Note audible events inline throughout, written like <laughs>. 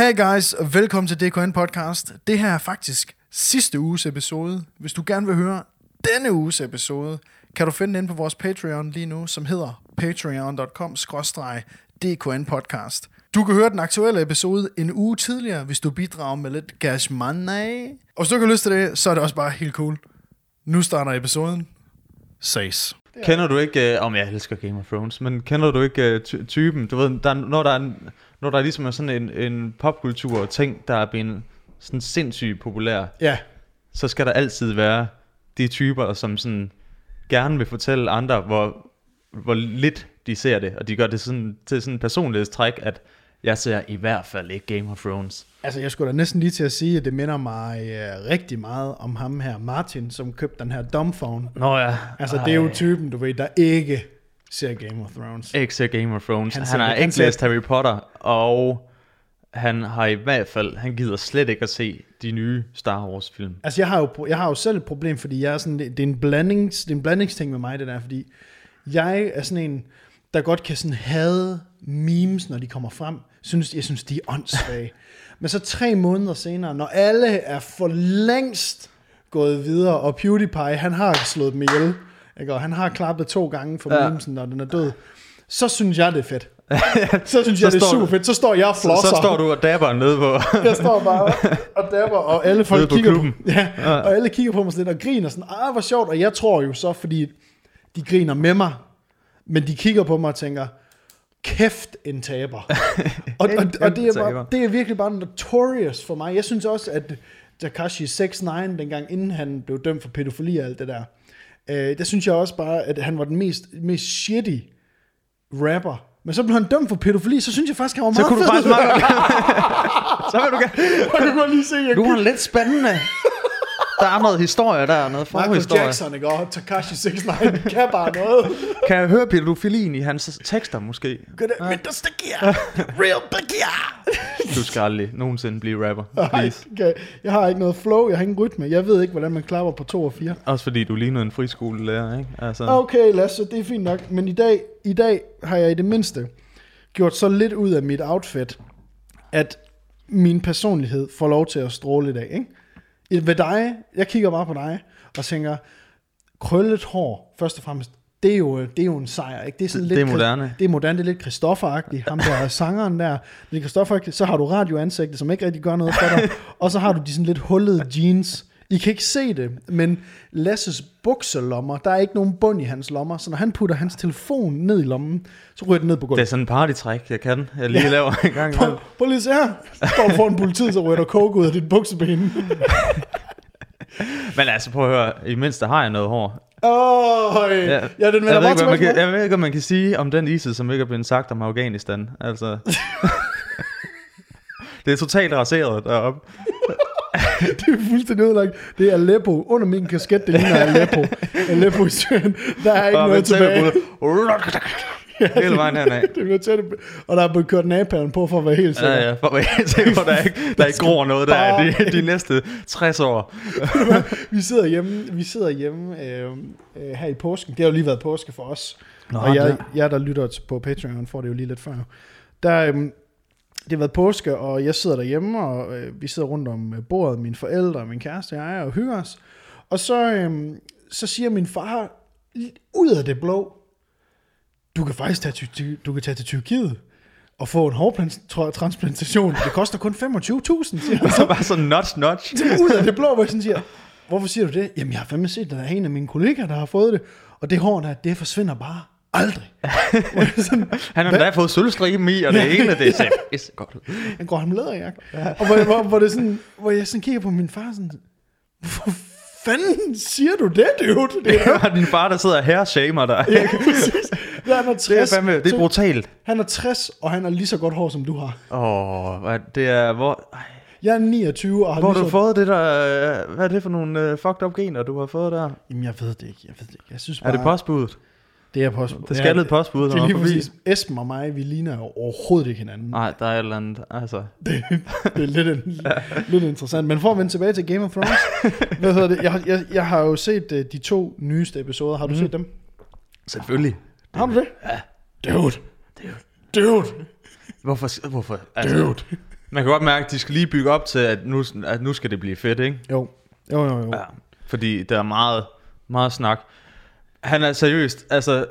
Hey guys, og velkommen til DKN Podcast. Det her er faktisk sidste uges episode. Hvis du gerne vil høre denne uges episode, kan du finde den inde på vores Patreon lige nu, som hedder patreon.com DKN Podcast. Du kan høre den aktuelle episode en uge tidligere, hvis du bidrager med lidt cash money. Og hvis du ikke har lyst til det, så er det også bare helt cool. Nu starter episoden. Ses. Kender du ikke, øh, om jeg elsker Game of Thrones, men kender du ikke øh, ty- typen, du ved, der, er- når, der er, en- når der ligesom er sådan en, en popkultur ting, der er blevet sådan sindssygt populær, Ja, så skal der altid være de typer, som sådan gerne vil fortælle andre, hvor, hvor lidt de ser det, og de gør det sådan, til sådan en personlighedstræk, at jeg ser i hvert fald ikke Game of Thrones. altså jeg skulle da næsten lige til at sige, at det minder mig øh, rigtig meget om ham her, Martin, som købte den her dumbphone. Nå ja. Altså det er jo typen, du ved, der ikke ser Game of Thrones. Ikke ser Game of Thrones. Han Han, har ikke ser- læst Harry Potter, og han har i hvert fald, han gider slet ikke at se de nye Star Wars film. Altså jeg har, jo, jeg har jo selv et problem, fordi jeg er sådan, det, det, er en blandings, det er en blandingsting med mig, det der, fordi jeg er sådan en, der godt kan sådan have memes, når de kommer frem. Synes, jeg synes, de er åndssvage. <laughs> Men så tre måneder senere, når alle er for længst gået videre, og PewDiePie, han har slået dem ihjel, ikke? og han har klappet to gange for Ja. ja. memesen, når den er død, så synes jeg, det er fedt. <laughs> så synes jeg, Så det er super fedt. Så står jeg og Så, flosser. så står du og dabber nede på... <laughs> Jeg står bare og dapper, og alle folk på kigger klubben. på, ja, og alle kigger på mig sådan lidt og griner sådan, ah, hvor sjovt, og jeg tror jo så, fordi de griner med mig, men de kigger på mig og tænker, kæft en taber. <laughs> og, og, og det, er bare, det er virkelig bare notorious for mig. Jeg synes også, at Takashi 69, dengang inden han blev dømt for pædofili og alt det der, øh, der synes jeg også bare, at han var den mest, mest shitty rapper. Men så blev han dømt for pædofili, så synes jeg faktisk, han var Så meget kunne du fed. faktisk <laughs> meget... <laughs> så vil du gerne... Jeg kan godt lige se, jeg Du er lidt spændende. Der er noget historie der, noget Michael forhistorie. Jackson, ikke? Og Takashi 69 kan bare noget. <laughs> Kan jeg høre pædofilien i hans tekster måske? Good, men der stikker Real bigger. Du skal aldrig nogensinde blive rapper, please. Okay. Jeg har ikke noget flow, jeg har ingen rytme. Jeg ved ikke, hvordan man klapper på 2 og 4. Også fordi du ligner en friskolelærer, ikke? Altså, Okay, Lasse, det er fint nok. Men i dag, i dag har jeg i det mindste gjort så lidt ud af mit outfit, at min personlighed får lov til at stråle i dag. Ikke? Ved dig, jeg kigger bare på dig og tænker, krøllet hår, først og fremmest, det er jo, det er jo en sejr. Ikke? Det er, sådan Det- lidt, det er moderne. Det er moderne, det er lidt Christoffer-agtigt. Ham der er <laughs> sangeren der, det er Christoffer-agtigt. Så har du radioansigtet, som ikke rigtig gør noget for dig. <laughs> og så har du de sådan lidt hullede jeans. I kan ikke se det, men Lasses bukselommer, der er ikke nogen bund i hans lommer, så når han putter hans telefon ned i lommen, så ryger den ned på det gulvet. er sådan en partytræk, jeg kan. Jeg lige laver en gang. Prøv, prøv lige se her. Står du foran politiet, så ryger der coke ud af dit bukseben. <laughs> Men altså, prøv at høre. I mindste har jeg noget hår. Åh, ja. ja, den jeg, ved ikke, man kan, jeg ved ikke, om man kan sige om den ISIS, som ikke er blevet sagt om Afghanistan. Altså, <laughs> det er totalt raseret deroppe. <laughs> <laughs> Det er fuldstændig ødelagt. Det er Aleppo. Under min kasket, det ligner Aleppo. Aleppo i Syrien. Der er ikke Og noget tilbage. tilbage. Hele vejen hernad. <laughs> Det bliver tæt, og der er blevet kørt napalm på for at være helt sikker. Ja, ja, for at være helt sikker på, der ikke, der ikke gror noget der de, de næste 60 år. <laughs> Vi sidder hjemme, vi sidder hjemme øh, øh, her i påsken. Det har jo lige det- har været påske, og jeg sidder derhjemme, og øh, vi sidder rundt om øh, bordet, mine forældre, min kæreste og jeg, og hygger os. Og så, øh, så siger min far, ud af det blå, du kan faktisk tage til, du kan tage til Tyrkiet og få en hårtransplantation. Det koster kun 25.000, siger han. <laughs> Så bare sådan notch, notch. ud af det blå, hvor jeg sådan siger, hvorfor siger du det? Jamen, jeg har fandme set, at der er en af mine kollegaer, der har fået det, og det hår der, det forsvinder bare aldrig. Sådan, <laughs> Han har da fået sølvstriben i, og det hele, det ser <laughs> pisse godt ud. han går ham læderjakke. Og hvor, hvor, hvor, det sådan, hvor jeg sådan kigger på min far sådan, hvorfor fanden siger du det, dude? <laughs> Det er, din far, der sidder og her dig. ja, præcis. Ja, han er 60, Det er fandme, det er brutalt. Han er 60, og han har lige så godt hår, som du har. Åh, oh, det er, hvor, ej, Jeg er 29, og har hvor har du så... fået det der, øh, hvad er det for nogle uh, fucked up gener, du har fået der? Jamen, jeg ved det ikke. Jeg ved det ikke. Jeg synes Er bare, det postbuddet? Det er post. Det skaldede postbud, Det er lige præcis. Esben og mig, vi ligner jo overhovedet ikke hinanden. Nej, der er et eller andet, altså. <laughs> Det, det er lidt, en, <laughs> lidt interessant. Men for at vende tilbage til Game of Thrones, <laughs> hvad hedder det? Jeg, jeg, jeg har jo set uh, de to nyeste episoder. Har du mm. set dem? Selvfølgelig. Har du det? Ja. Dude. Dude. Dude. Hvorfor, hvorfor, altså, Dude. Man kan godt mærke, at de skal lige bygge op til, at nu, at nu skal det blive fedt, ikke? Jo, jo, jo. jo. Ja, fordi der er meget, meget snak. Han er seriøst, altså,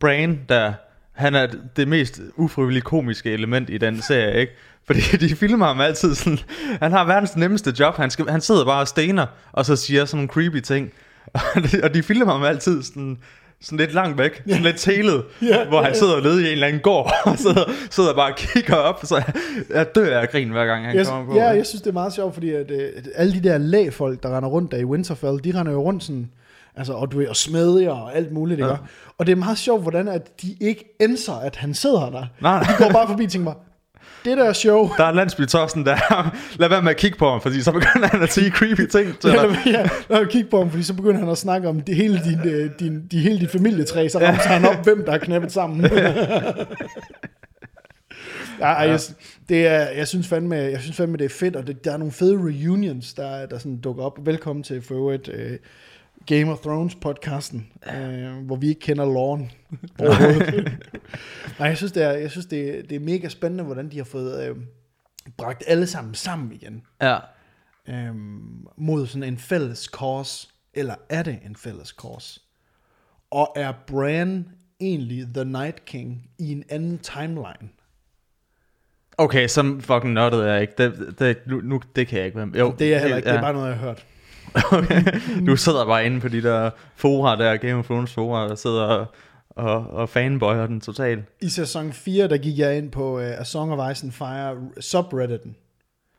Brain, der, han er det mest ufrivillige komiske element i den serie, ikke? Fordi <laughs> de filmer ham altid sådan, han har verdens nemmeste job, han, skal, han sidder bare og stener, og så siger sådan nogle creepy ting. <laughs> Og de, og de filmer ham altid sådan, sådan lidt langt væk, sådan lidt tælet, Ja, hvor han ja, ja. sidder nede i en eller anden gård, <laughs> og sidder, sidder bare og kigger op, så jeg, jeg dør af grin hver gang han Jeg, kommer på. ja, jeg synes, det er meget sjovt, fordi at, øh, at alle de der lægfolk, der render rundt der i Winterfell, de render jo rundt sådan, altså, og du og smedjer og alt muligt, Ja. ja. ikke? Og det er meget sjovt, hvordan at de ikke indser, at han sidder der. Nej, De går bare forbi og tænker bare, det der show, Der er landsbytossen der. Lad være med at kigge på ham, fordi så begynder han at sige creepy ting til Ja, dig. lad, ja, lad mig kigge på ham, fordi så begynder han at snakke om det, hele, din, øh, din, de, hele dit familietræ, så rammer han op, hvem der er knappet sammen. <laughs> ja, ej, jeg, det er, jeg, synes fandme, jeg synes fandme, det er fedt, og det, der er nogle fede reunions, der, der sådan dukker op. Velkommen til for øvrigt øh, Game of Thrones podcasten, øh, hvor vi ikke kender loven overhovedet. <laughs> Nej, jeg synes, det er, jeg synes det, det er mega spændende, hvordan de har fået øh, bragt alle sammen sammen igen Ja. øhm, mod sådan en fælles cause, eller er det en fælles cause? Og er Bran egentlig The Night King i en anden timeline? Okay, så fucking nørdet er jeg ikke. Det, det, nu, nu, det kan jeg ikke være med. Jo, Det er jeg heller ikke, det er ja. bare noget, jeg har hørt. <laughs> Okay. Du sidder bare inde på de der fora der, Game of Thrones fora, der sidder og, og, fanboyer den totalt. I sæson 4, der gik jeg ind på uh, A Song of Ice and Fire subredditen,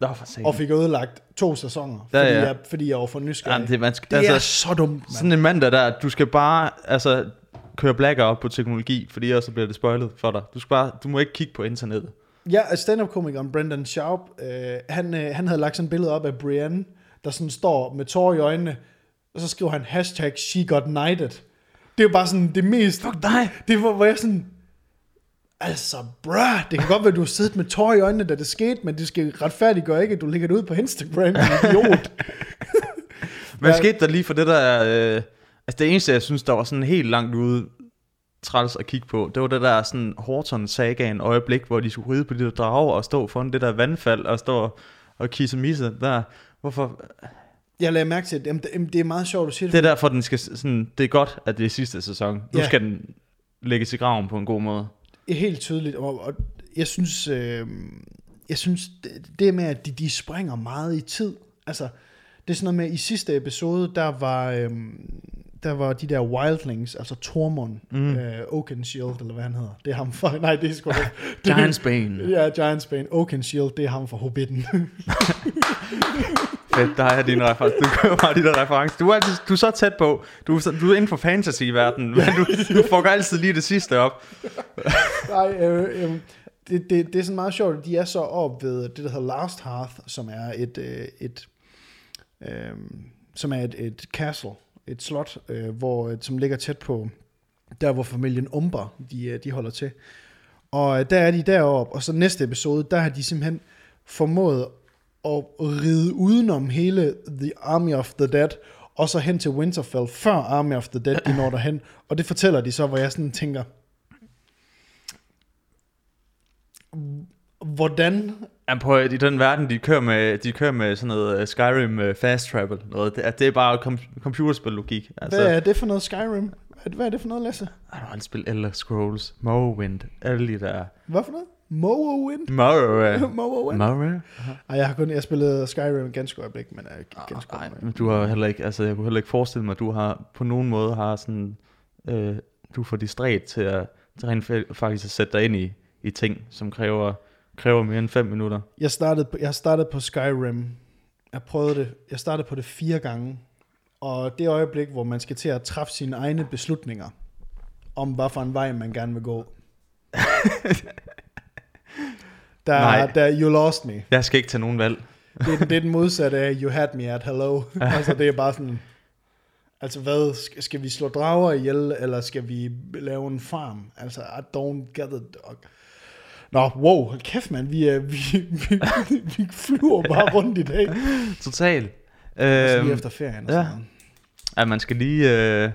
Nå, for satan. og fik ødelagt to sæsoner, Ja, fordi, ja. Jeg, fordi jeg var for nysgerrig. Jamen, det, man skal, det altså, er så dumt, mand. sådan en mand der, der, du skal bare altså, køre blackout på teknologi, fordi ellers så bliver det spoilet for dig. Du, skal bare, du må ikke kigge på internettet. Ja, stand-up-komikeren Brendan Schaub, øh, han, øh, han havde lagt sådan et billede op af Brienne, der sådan står med tårer i øjnene, og så skriver han hashtag she got knighted. Det er jo bare sådan det mest... Fuck dig! Det var, hvor jeg sådan... Altså, bruh, det kan godt være, at du har siddet med tårer i øjnene, da det skete, men det skal retfærdiggøre ikke, at du lægger det ud på Instagram, idiot. <laughs> Hvad Ja. skete der lige for det der... Øh, altså det eneste, jeg synes, der var sådan helt langt ude træls at kigge på, det var det der sådan horton sagaen øjeblik, hvor de skulle ride på de der drager og stå foran det der vandfald og stå og, og kisse misse der. Hvorfor? Jeg lagde mærke til, at jamen, det, jamen, det er meget sjovt, at du siger Det det. er derfor, den skal sådan, det er godt, at det er sidste sæson. Nu Ja. skal den lægges i graven på en god måde. Det helt tydeligt, og, og jeg synes, øh, jeg synes det, det med, at de, de springer meget i tid, altså, det er sådan noget med, i sidste episode, der var, øh, der var de der wildlings, altså Tormund, mm. øh, Oakenshield, eller hvad han hedder. Det er ham fra, <laughs> nej, det er sgu <laughs> det Giants Bane. Ja, Giantsbane. Oakenshield, det er ham fra Hobbiten. <laughs> Fedt, der er din reference. Du kører bare de der referencer. Du er, altid, du er så tæt på. Du er, du er inden for fantasy-verdenen, men du, du får altid lige det sidste op. Nej, øh, øh, det, det, det er sådan meget sjovt, at de er så op ved det, der hedder Last Hearth, som er et, øh, et øh, som er et, et castle, et slot, øh, hvor, øh, som ligger tæt på der, hvor familien Umber, de, øh, de holder til. Og øh, der er de deroppe, og så næste episode, der har de simpelthen formået at ride udenom hele The Army of the Dead, og så hen til Winterfell, før Army of the Dead, de når derhen. Og det fortæller de så, hvor jeg sådan tænker, hvordan Ja, på, I den verden, de kører med, de kører med sådan noget øh, Skyrim øh, fast travel. Noget. Det, er, det er bare com- computerspil-logik. Altså, Hvad er det for noget Skyrim? Hvad- er det for noget, Lasse? Har du spillet Elder Scrolls, Morrowind, alle de der... Hvad for noget? Morrowind? Morrowind. <laughs> Morrowind? Morrowind? Ej, jeg har kun jeg spillet Skyrim ganske øjeblik, men jeg er ganske Nej, øjeblik. men du har heller ikke, altså jeg kunne heller ikke forestille mig, at du har på nogen måde har sådan, øh, du får distræt til at, til rent fa- faktisk at sætte dig ind i, i ting, som kræver, kræver mere end 5 minutter. Jeg startede, på, jeg startede på Skyrim. Jeg prøvede det. Jeg startede på det fire gange. Og det øjeblik, hvor man skal til at træffe sine egne beslutninger, om hvad for en vej man gerne vil gå. <laughs> der, Nej. der, you lost me. Jeg skal ikke tage nogen valg. Det, er- det er den modsatte af, you had me at hello. altså, det er bare sådan, altså hvad, skal, vi slå drager ihjel, eller skal vi lave en farm? Altså, I don't get it, dog. Nå, wow, kæft, mand, vi, er, vi, vi, vi flyver bare rundt i dag. Total. Altså Øhm, lige efter ferien og ja. sådan noget. Ja, man skal lige, øh,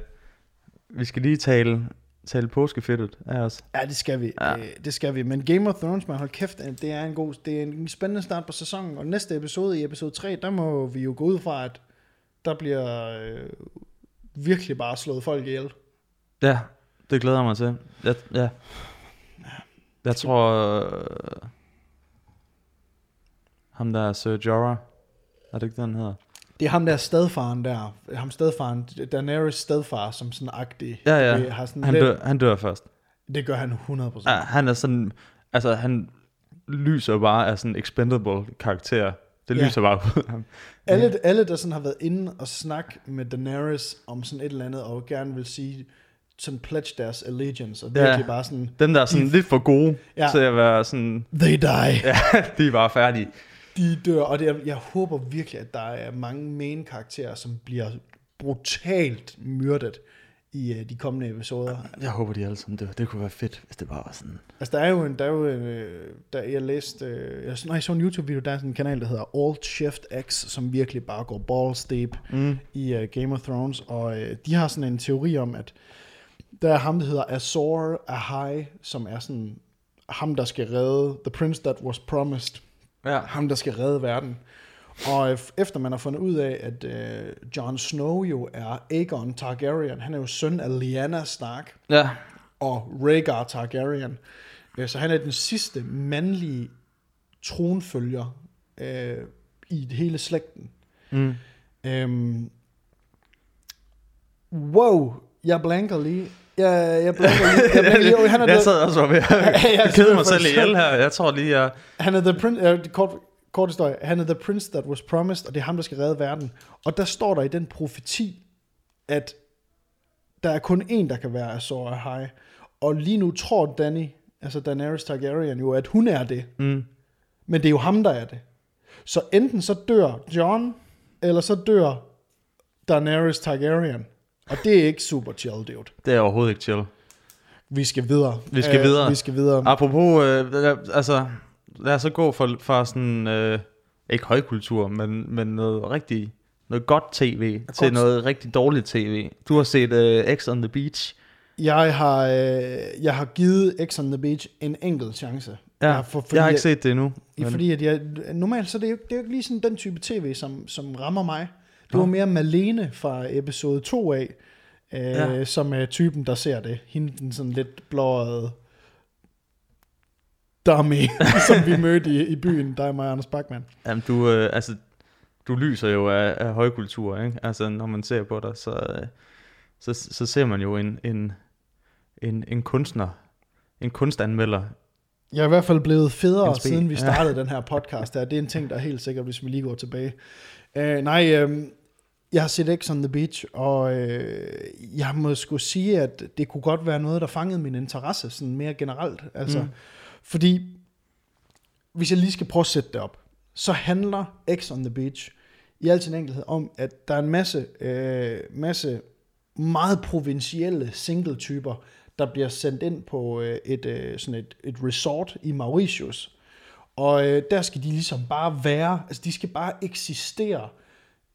vi skal lige tale tale påskefedtet af os. Ja, det skal vi. Ja. Ja. det skal vi. Men Game of Thrones, man hold kæft, øh, det er en god, det er en spændende start på sæsonen. Og næste episode, i episode 3, der må vi jo gå ud fra, at der bliver øh, virkelig bare slået folk ihjel. Ja, det glæder jeg mig til. Jeg, ja. Jeg tror... Øh, ham der er Sir Jorah. Er det ikke den hedder? Det er ham der stedfaren der, ham stedfaren, Daenerys stedfar, som sådan agtig. Ja, ja. Det, har sådan Han lidt, dør, han dør først. det gør han 100%. Ja, han er sådan... Altså, han lyser bare af sådan en expendable karakter. Det Ja. lyser bare ud af ham. Alle, alle, der sådan har været inde og snakke med Daenerys om sådan et eller andet, og gerne vil sige, sådan pledge deres allegiance, og Ja. virkelig bare sådan, Dem, der er sådan lidt for gode ja. til at være sådan... they die. Ja, <laughs> de er bare færdige. De dør, og det er, jeg håber virkelig, at der er mange main karakterer, som bliver brutalt myrdet i uh, de kommende episoder. Jeg håber, de alle sammen dør. Det kunne være fedt, hvis det bare var sådan... Altså, der er jo en, der er jo en, øh, der, jeg læste, øh, jeg, nej, jeg så en YouTube-video, der er sådan en kanal, der hedder Alt Shift X, som virkelig bare går balls deep Mm. i uh, Game of Thrones, og øh, de har sådan en teori om, at der er ham, der hedder Azor Ahai, som er sådan ham, der skal redde The Prince That Was Promised, Ja. ham, der skal redde verden. Og øh, efter man har fundet ud af, at øh, Jon Snow jo er Aegon Targaryen, han er jo søn af Lyanna Stark Ja. og Rhaegar Targaryen, øh, så han er den sidste mandlige tronfølger øh, i hele slægten. Mm. Øhm, wow, jeg blanker lige. Jeg, jeg lige. Jeg lige. Han er jeg sad også ved at kede mig selv ihjel her. Jeg tror lige, jeg... han er the prince, øh, kort, kort historie, han er the prince that was promised, og det er ham, der skal redde verden. Og der står der i den profeti, at der er kun én, der kan være Azor Ahai. Og lige nu tror Danny, altså Daenerys Targaryen jo, at hun er det. Mm. Men det er jo ham, der er det. Så enten så dør John, eller så dør Daenerys Targaryen. Og det er ikke super chill, dude. Det er overhovedet ikke chill. Vi skal videre. Vi skal Øh, videre. Vi skal videre. Apropos, øh, lad- altså, lad os så gå fra, fra sådan, øh, ikke højkultur, men, men noget rigtig, noget godt tv, Godt. til noget rigtig dårligt tv. Du har set øh, X on the Beach. Jeg har, øh, jeg har givet X on the Beach en enkelt chance. Ja, Jeg har for- fordi jeg har ikke jeg- set det endnu. Men, Fordi at jeg, normalt så er det jo, det er jo ikke lige sådan den type tv, som, som rammer mig. Det var mere Malene fra episode 2 af, øh, Ja. ja. som er typen, der ser det. Hende den sådan lidt blåede dummy, <laughs> som vi mødte i, i byen, der er mig og Anders Bachmann. jamen, du, øh, altså, du lyser jo af, af højkultur, ikke? Altså, når man ser på dig, så, øh, så, så ser man jo en, en, en, en kunstner, en kunstanmelder. Jeg er i hvert fald blevet federe, siden vi ja. startede den her podcast her. Det er en ting, der er helt sikkert, hvis vi lige går tilbage. Uh, nej, uh, jeg har set X on the Beach, og uh, jeg må sgu sige, at det kunne godt være noget, der fangede min interesse sådan mere generelt. Altså, Mm. Fordi, hvis jeg lige skal prøve at sætte det op, så handler X on the Beach i al sin enkelhed om, at der er en masse, uh, masse meget provincielle single-typer, der bliver sendt ind på øh, et, øh, sådan et, et resort i Mauritius. Og øh, der skal de ligesom bare være, altså de skal bare eksistere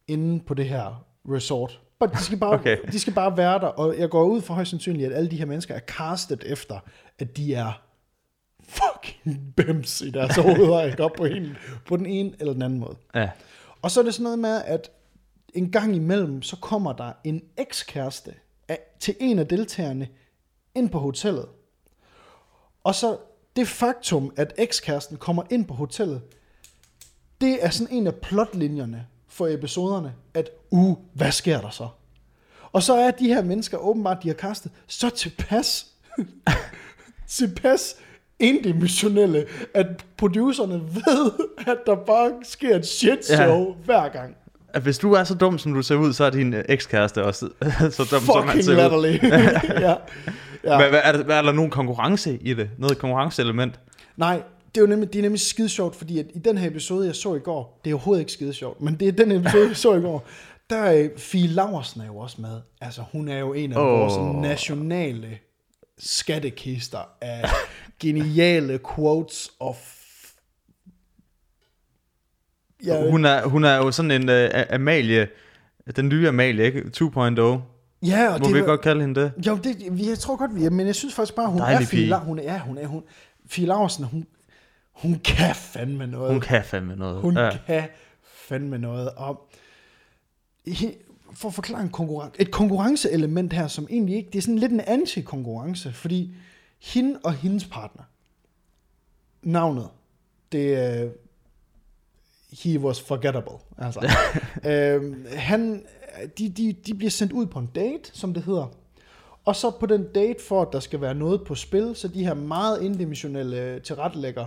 inde på det her resort. Bare, de, skal bare, <laughs> okay. de skal bare være der, og jeg går ud for højst sandsynligt, at alle de her mennesker er castet efter, at de er fucking <laughs> bims i deres <laughs> hoveder, ikke? Op på, en, på den ene eller den anden måde. Ja. Og så er det sådan noget med, at en gang imellem, så kommer der en ekskæreste af, til en af deltagerne ind på hotellet. Og så det faktum, at ekskæresten kommer ind på hotellet, det er sådan en af plotlinjerne for episoderne, at uh, hvad sker der så? Og så er de her mennesker åbenbart, de har kastet, så tilpas, <laughs> tilpas indimensionelle, at producerne ved, at der bare sker et shit show ja. hver gang. At hvis du er så dum, som du ser ud, så er din øh, ekskæreste også <laughs> så dum, som han ser ud. latterlig. <laughs> ja. Ja. Hvad, hvad, er, der, hvad, er der nogen konkurrence i det? Noget konkurrenceelement? Nej, det er jo nemlig, det er nemlig skide sjovt, fordi at i den her episode, jeg så i går, det er overhovedet ikke skide sjovt, men det er den episode, jeg så i går, der er Fie Laversen er jo også med. Altså, hun er jo en af oh. vores nationale skattekister af geniale quotes of... Ja, Hun er, hun er jo sådan en uh, Amalie, den nye Amalie, ikke? 2.0. Ja, og Må det vi godt kalde hende det? Jo, det, jeg tror godt, vi men jeg synes faktisk bare, hun Dejlig er Fie hun er, hun er, hun, Fie Laursen, hun, hun kan fandme noget. Hun kan fandme noget. Hun ja. kan fandme noget. Og for at forklare en konkurrence, et konkurrenceelement her, som egentlig ikke, det er sådan lidt en anti-konkurrence, fordi hende og hendes partner, navnet, det er, he was forgettable. Altså. <laughs> øhm, han, de, de, de bliver sendt ud på en date, som det hedder, og så på den date, for at der skal være noget på spil, så de her meget indimensionelle tilrettelægger,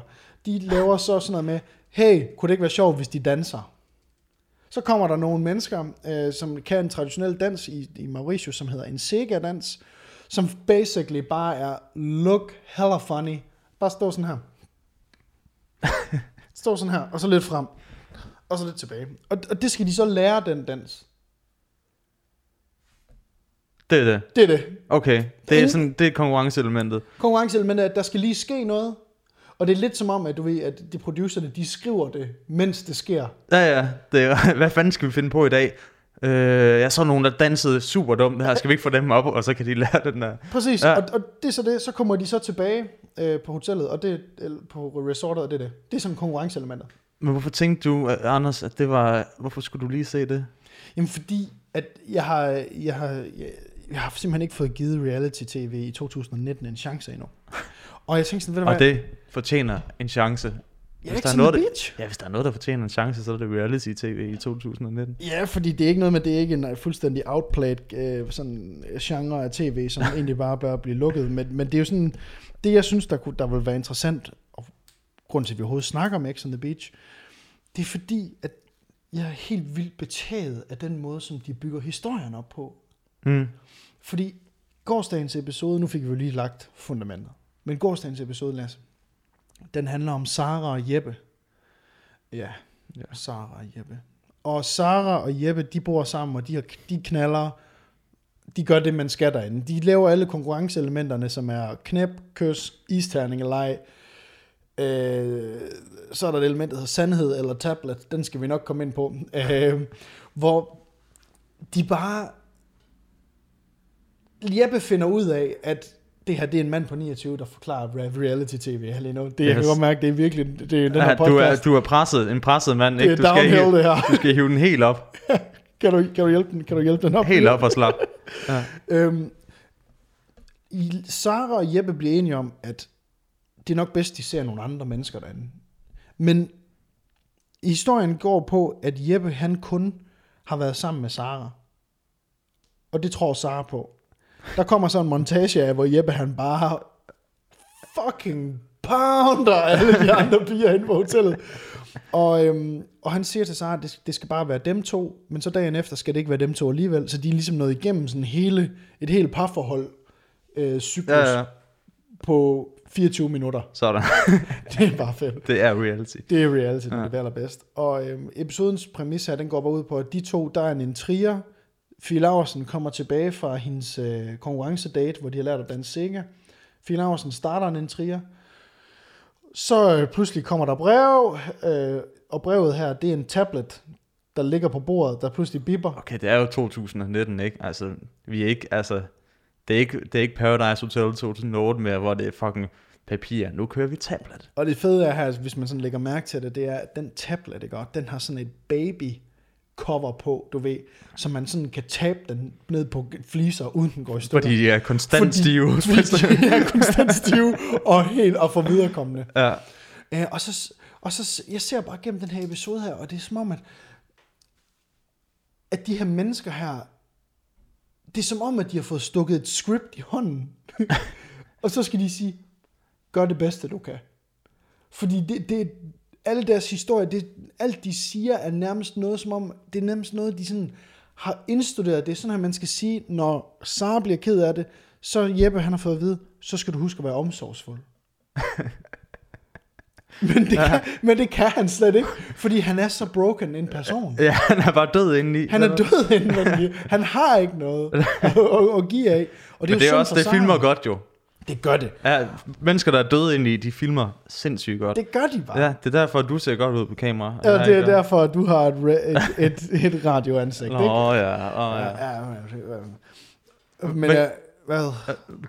de laver så sådan noget med, hey, kunne det ikke være sjovt, hvis de danser? Så kommer der nogle mennesker, øh, som kan en traditionel dans i, i Mauritius, som hedder en Sega-dans, som basically bare er, look hella funny. Bare stå sådan her. stå sådan her, og så lidt frem. Og så lidt tilbage. Og, og det skal de så lære, den dans. Det er det. Det er det. Okay, det er, sådan, det er konkurrenceelementet. konkurrenceelement er, at der skal lige ske noget. Og det er lidt som om, at du ved, at de producerne, de skriver det, mens det sker. Ja, ja. Det er, <laughs> hvad fanden skal vi finde på i dag? Øh, jeg så nogen, der dansede super dumt her. Skal vi ikke få dem op, og så kan de lære den der? Præcis, Ja. og, og det er så det. Så kommer de så tilbage øh, på hotellet, og det eller på resortet, og det er det. Det er sådan konkurrenceelementer. Men hvorfor tænkte du, Anders, at det var... Hvorfor skulle du lige se det? Jamen fordi, at jeg har, jeg har, jeg, jeg har simpelthen ikke fået givet reality-tv i 2019 en chance endnu. Og jeg tænkte sådan, ved du Og hvad? det fortjener en chance. jeg er hvis ikke der er sådan noget, en der- bitch. Ja, hvis der er noget, der fortjener en chance, så er det reality-tv i 2019. Ja, fordi det er ikke noget med, det er ikke en øh, fuldstændig outplayed øh, sådan øh, genre af tv, som <laughs> egentlig bare bør blive lukket. Men, men det er jo sådan, det jeg synes, der, kunne, der vil være interessant, og grund til, at vi overhovedet snakker om X on the Beach, det er fordi, at jeg er helt vildt betaget af den måde, som de bygger historien op på. Mm. Fordi gårsdagens episode, nu fik vi jo lige lagt fundamentet, men gårsdagens episode, Lasse, den handler om Sara og Jeppe. Ja, Ja. Sara og Jeppe. Og Sara og Jeppe, de bor sammen, og de, har, de knaller, de gør det, man skal derinde. De laver alle konkurrenceelementerne, som er knæp, kys, isterning og leg. Øh, så er der et element, der hedder sandhed eller tablet. Den skal vi nok komme ind på. Øh, hvor de bare... Jeppe finder ud af, at det her det er en mand på 29, der forklarer re- reality-tv nu. Det, yes. jeg kan godt mærke, det er virkelig det er den her Ja, du, er, podcast. du er presset, en presset mand, det ikke? er Du skal, hive, det her. du skal hive den helt op. <laughs> Kan du, kan du hjælpe den, kan du hjælpe den op? Helt op og slap. <laughs> Ja. Øhm, Sara og Jeppe bliver enige om, at det er nok bedst, de ser nogle andre mennesker derinde. Men historien går på, at Jeppe han kun har været sammen med Sara. Og det tror Sara på. Der kommer så en montage af, hvor Jeppe han bare fucking pounder alle de andre piger inde på hotellet. Og, øhm, og han siger til Sara, at det, det skal bare være dem to, men så dagen efter skal det ikke være dem to alligevel, så de er ligesom nået igennem sådan hele, et helt parforhold øh, cyklus Ja, ja. på 24 minutter. Sådan. <laughs> Det er bare fedt. Det er reality. Det er reality, det Ja. er det allerbedst. Og øhm, episodens præmis her, den går bare ud på, at de to, der er en intriger. Fie Laursen kommer tilbage fra hendes øh, konkurrencedate, hvor de har lært at danse Sega. Fie Laursen starter en intriger. Så øh, pludselig kommer der brev, øh, og brevet her, det er en tablet, der ligger på bordet, der pludselig bipper. Okay, det er jo 2019, ikke? Altså, vi er ikke, altså... Det er ikke, det er ikke Paradise Hotel 2008 mere, hvor det er fucking papir. Nu kører vi tablet. Og det fede er her, hvis man sådan lægger mærke til det, det er, at den tablet, ikke, også, den har sådan et baby cover på, du ved, så man sådan kan tabe den ned på fliser, uden den går i stykker. Fordi de er konstant Fordi- stive. <laughs> Fordi de er konstant stive og helt og for viderekommende. ja. Øh, og så, og så, jeg ser bare gennem den her episode her, og det er som om, at, at de her mennesker her, det er som om, at de har fået stukket et script i hånden. <laughs> og så skal de sige, gør det bedste, du kan. Fordi det, det, alle deres historier, det, alt de siger, er nærmest noget som om, det er nærmest noget, de sådan har indstuderet. Det er sådan, at man skal sige, når Sara bliver ked af det, så Jeppe, han har fået at vide, så skal du huske at være omsorgsfuld. <laughs> men, det kan, men det kan han slet ikke, fordi han er så broken en person. ja, han er bare død indeni. Han er død indvendigt. Han har ikke noget <laughs> at, at, at give af. Og det er, Men det er jo også, det filmer godt jo. Det gør det. Ja, mennesker, der er døde indeni, de filmer sindssygt godt. Det gør de bare. Ja, det er derfor, du ser godt ud på kamera. Ja, det er ikke? derfor, at du har et, re- et, et, et radioansigt. ikke? Nå ja, åh, ja. Ja, ja, ja. Men, Men- jeg, hvad?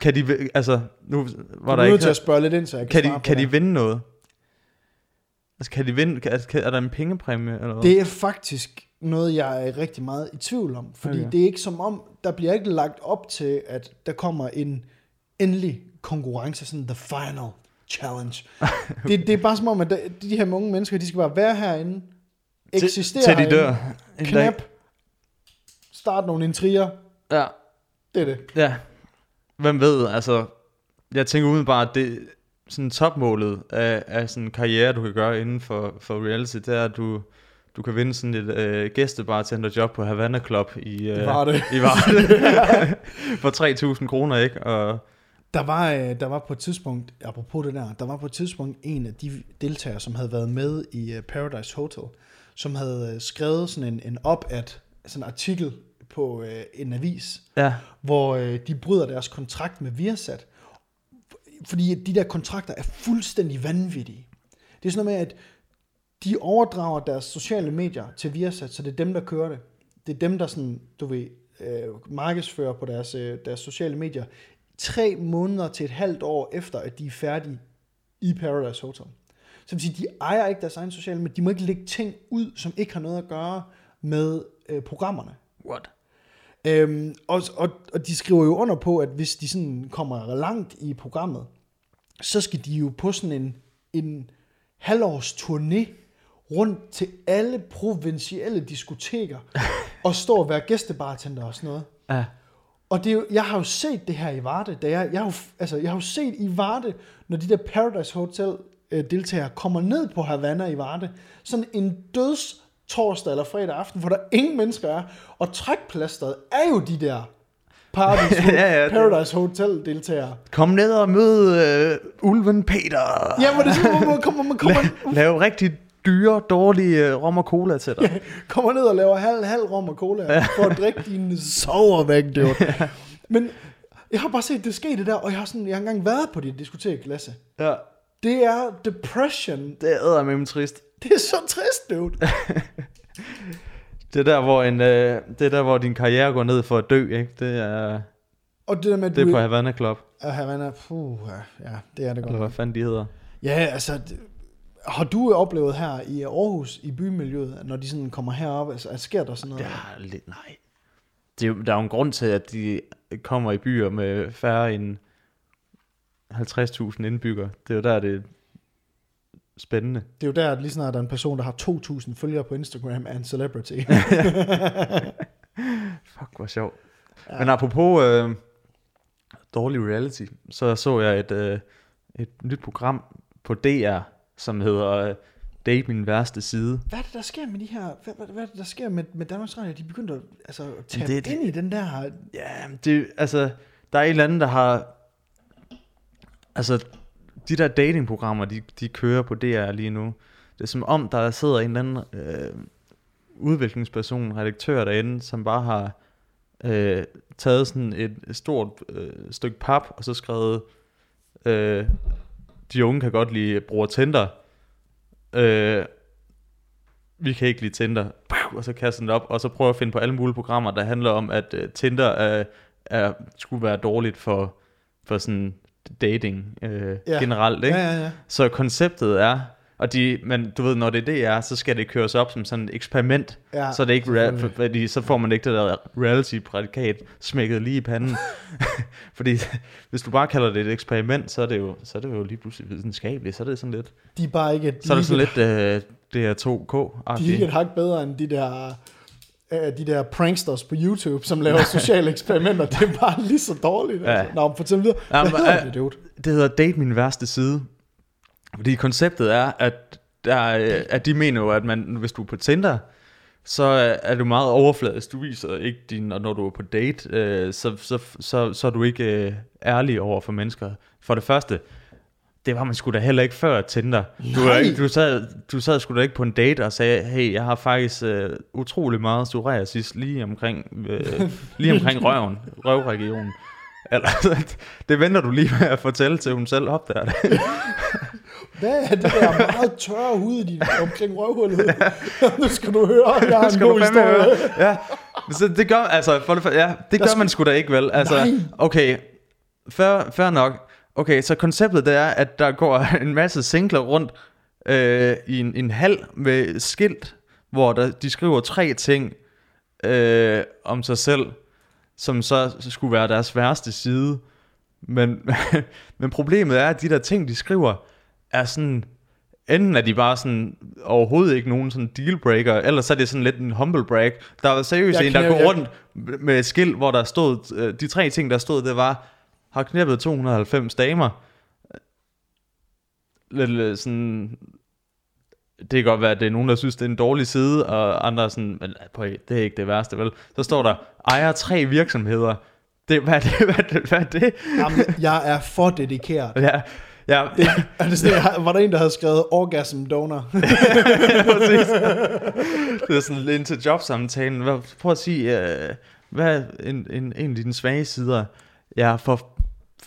Kan de, altså, nu var Du der er nødt ikke... til at spørge lidt ind, så jeg kan, Kan de, kan det. de vinde noget? Altså, kan de vinde? Kan, kan, er der en pengepræmie, eller hvad? Det er faktisk noget, jeg er rigtig meget i tvivl om. Fordi okay. det er ikke som om, der bliver ikke lagt op til, at der kommer en endelig konkurrence, sådan the final challenge. det, det er bare som om, at de her unge mennesker, de skal bare være herinde, eksistere Til de herinde, dør. Dag. knap, starte nogle intriger, Ja, det er det. ja. Hvem ved, altså... Jeg tænker umiddelbart, at det sådan topmålet af, af sådan en karriere, du kan gøre inden for, for reality, det er, at du, du kan vinde sådan et øh, gæstebartenderjob på Havana Club i, øh, Det var det. i Varde. <laughs> for 3.000 kroner, ikke? Og, Der var, øh, der var på et tidspunkt, apropos det der, der var på et tidspunkt en af de deltagere, som havde været med i øh, Paradise Hotel, som havde øh, skrevet sådan en, en op-ad, sådan en artikel på øh, en avis, ja, hvor øh, de bryder deres kontrakt med Viasat. Fordi de der kontrakter er fuldstændig vanvittige. Det er sådan noget med, at de overdrager deres sociale medier til Viasat, så det er dem, der kører det. Det er dem, der sådan, du ved, øh, markedsfører på deres, øh, deres sociale medier tre måneder til et halvt år efter, at de er færdige i Paradise Hotel. Så vil sige, de ejer ikke deres egen sociale medier. De må ikke lægge ting ud, som ikke har noget at gøre med øh, programmerne. what? Øhm, og, og, og de skriver jo under på, at hvis de sådan kommer langt i programmet, så skal de jo på sådan en, en halvårs turné rundt til alle provincielle diskoteker <laughs> og stå og være gæstebartender og sådan noget. Ja. Og det er jo, jeg har jo set det her i Varde, da jeg, jeg, har, jo, altså, jeg har jo set i Varde, når de der Paradise Hotel øh, deltagere kommer ned på Havana i Varde, sådan en døds torsdag eller fredag aften, hvor der ingen mennesker er, og trækplasteret er jo de der Paradise, <laughs> Ja, ja, Paradise Hotel deltagere. Kom ned og mød øh, Ulven Peter. Ja, hvor det er sådan, hvor man kommer, man kommer, La- lav rigtig dyre, dårlige øh, rom og cola til dig. kommer ned og laver halv, halv rom og cola, ja. for at drikke din sover væk, dude. Men jeg har bare set det ske det der, og jeg har, sådan, jeg har engang været på dit diskotek, Lasse. Ja. Det er depression. Det er med trist. Det er så trist, dude. <laughs> Det er der, hvor, en, øh, det er der, hvor din karriere går ned for at dø, ikke? Det er, Og det der med, det er på Havana Club, Ja, Havana, puh, ja, ja, det er det eller godt. hvad fanden de hedder. Ja, altså, det- har du oplevet her i Aarhus, i bymiljøet, når de sådan kommer herop, altså, at sker der sådan noget? Er lidt, nej. Det er, jo- der er jo en grund til, at de kommer i byer med færre end 50.000 indbyggere. Det er jo der, det er spændende. Det er jo der, at lige snart der er en person, der har 2.000 følgere på Instagram, er en celebrity. <laughs> <laughs> Fuck, hvor sjovt. Ja. Men apropos øh, dårlig reality, så så jeg et, øh, et nyt program på DR, som hedder øh, Date min værste side. hvad er det, der sker med de her... Hvad, hvad, hvad er det, der sker med, med Danmarks Radio? De begynder at altså, at tabe det er det, ind i den der... Ja, det, altså, der er et eller andet, der har... Altså, de der datingprogrammer, de, de kører på DR lige nu. Det er som om, der sidder en eller anden øh, udviklingsperson, redaktør derinde, som bare har øh, taget sådan et stort øh, stykke pap, og så skrevet, øh, de unge kan godt lide bruger Tinder. Øh, vi kan ikke lide Tinder. Og så kaster den det op, og så prøver at finde på alle mulige programmer, der handler om, at uh, Tinder er, er, skulle være dårligt for, for sådan dating øh, Ja. generelt. Ikke? Ja, ja, ja. Så konceptet er, og de, men du ved, når det er det er, så skal det køres op som sådan et eksperiment. ja så er det ikke rea- fordi så får man ikke det der reality-prædikat smækket lige i panden. <laughs> fordi hvis du bare kalder det et eksperiment, så er det jo, så er det jo lige pludselig videnskabeligt. Så er det sådan lidt, De er bare ikke... Så er det sådan lidt øh, DR2K-agtigt. De er ikke et hak bedre end de der, øh, de der pranksters på YouTube, som laver <laughs> sociale eksperimenter. Det er bare lige så dårligt. Ja. Altså. Nå, fortæl videre. Hvad Jamen, hedder <laughs> øh, det, dude? Det hedder Date min værste side. Fordi konceptet er, at, der, er- at de mener jo, at man, hvis du er på Tinder, så er du meget overfladisk. Du viser ikke din, og når du er på date, øh, så, så, så, så er du ikke øh, ærlig over for mennesker. For det første, det var man sgu da heller ikke før Tinder. Du, ikke- du, sad, du sad sgu da ikke på en date og sagde, hey, jeg har faktisk øh, utrolig meget psoriasis lige omkring, øh, lige omkring <laughs> røven, røvregionen. Eller, <laughs> det venter du lige med at fortælle til hun selv opdager det. <laughs> Hvad er det der meget tørre hud i din, omkring røvhullet? <laughs> nu skal du høre, jeg har en god historie. høre? Ja, Så det gør, altså, for det, for, ja, det gør skal- man sgu da ikke vel. Altså, Nej. okay, fair, fair nok. Okay, så konceptet det er, at der går <laughs> en masse singler rundt øh, i en, en hal med skilt, hvor der, de skriver tre ting øh, om sig selv, som så skulle være deres værste side. Men, <laughs> men problemet er, at de der ting, de skriver, er sådan... Enten er de bare sådan overhovedet ikke nogen sådan dealbreaker, eller så er det sådan lidt en humble brag. Der var seriøst Jeg en, der knæ- går jeg- rundt med et skilt, hvor der stod, øh, de tre ting, der stod, det var, har knæppet 290 damer. Lidt sådan, det kan godt være, at det er nogen, der synes, det er en dårlig side, og andre er sådan, men det er ikke det værste, vel? Så står der, ejer tre virksomheder. Det, hvad, er det, <laughs> hvad, er det, hvad er det? Jamen, jeg er for dedikeret. Ja, ja, Det, <laughs> er det sådan, jeg- var der en, der havde skrevet orgasm donor? <laughs> præcis. Det er sådan lidt til jobsamtalen. Prøv at sige, øh, hvad er en, en, en af dine svage sider? Jeg er for,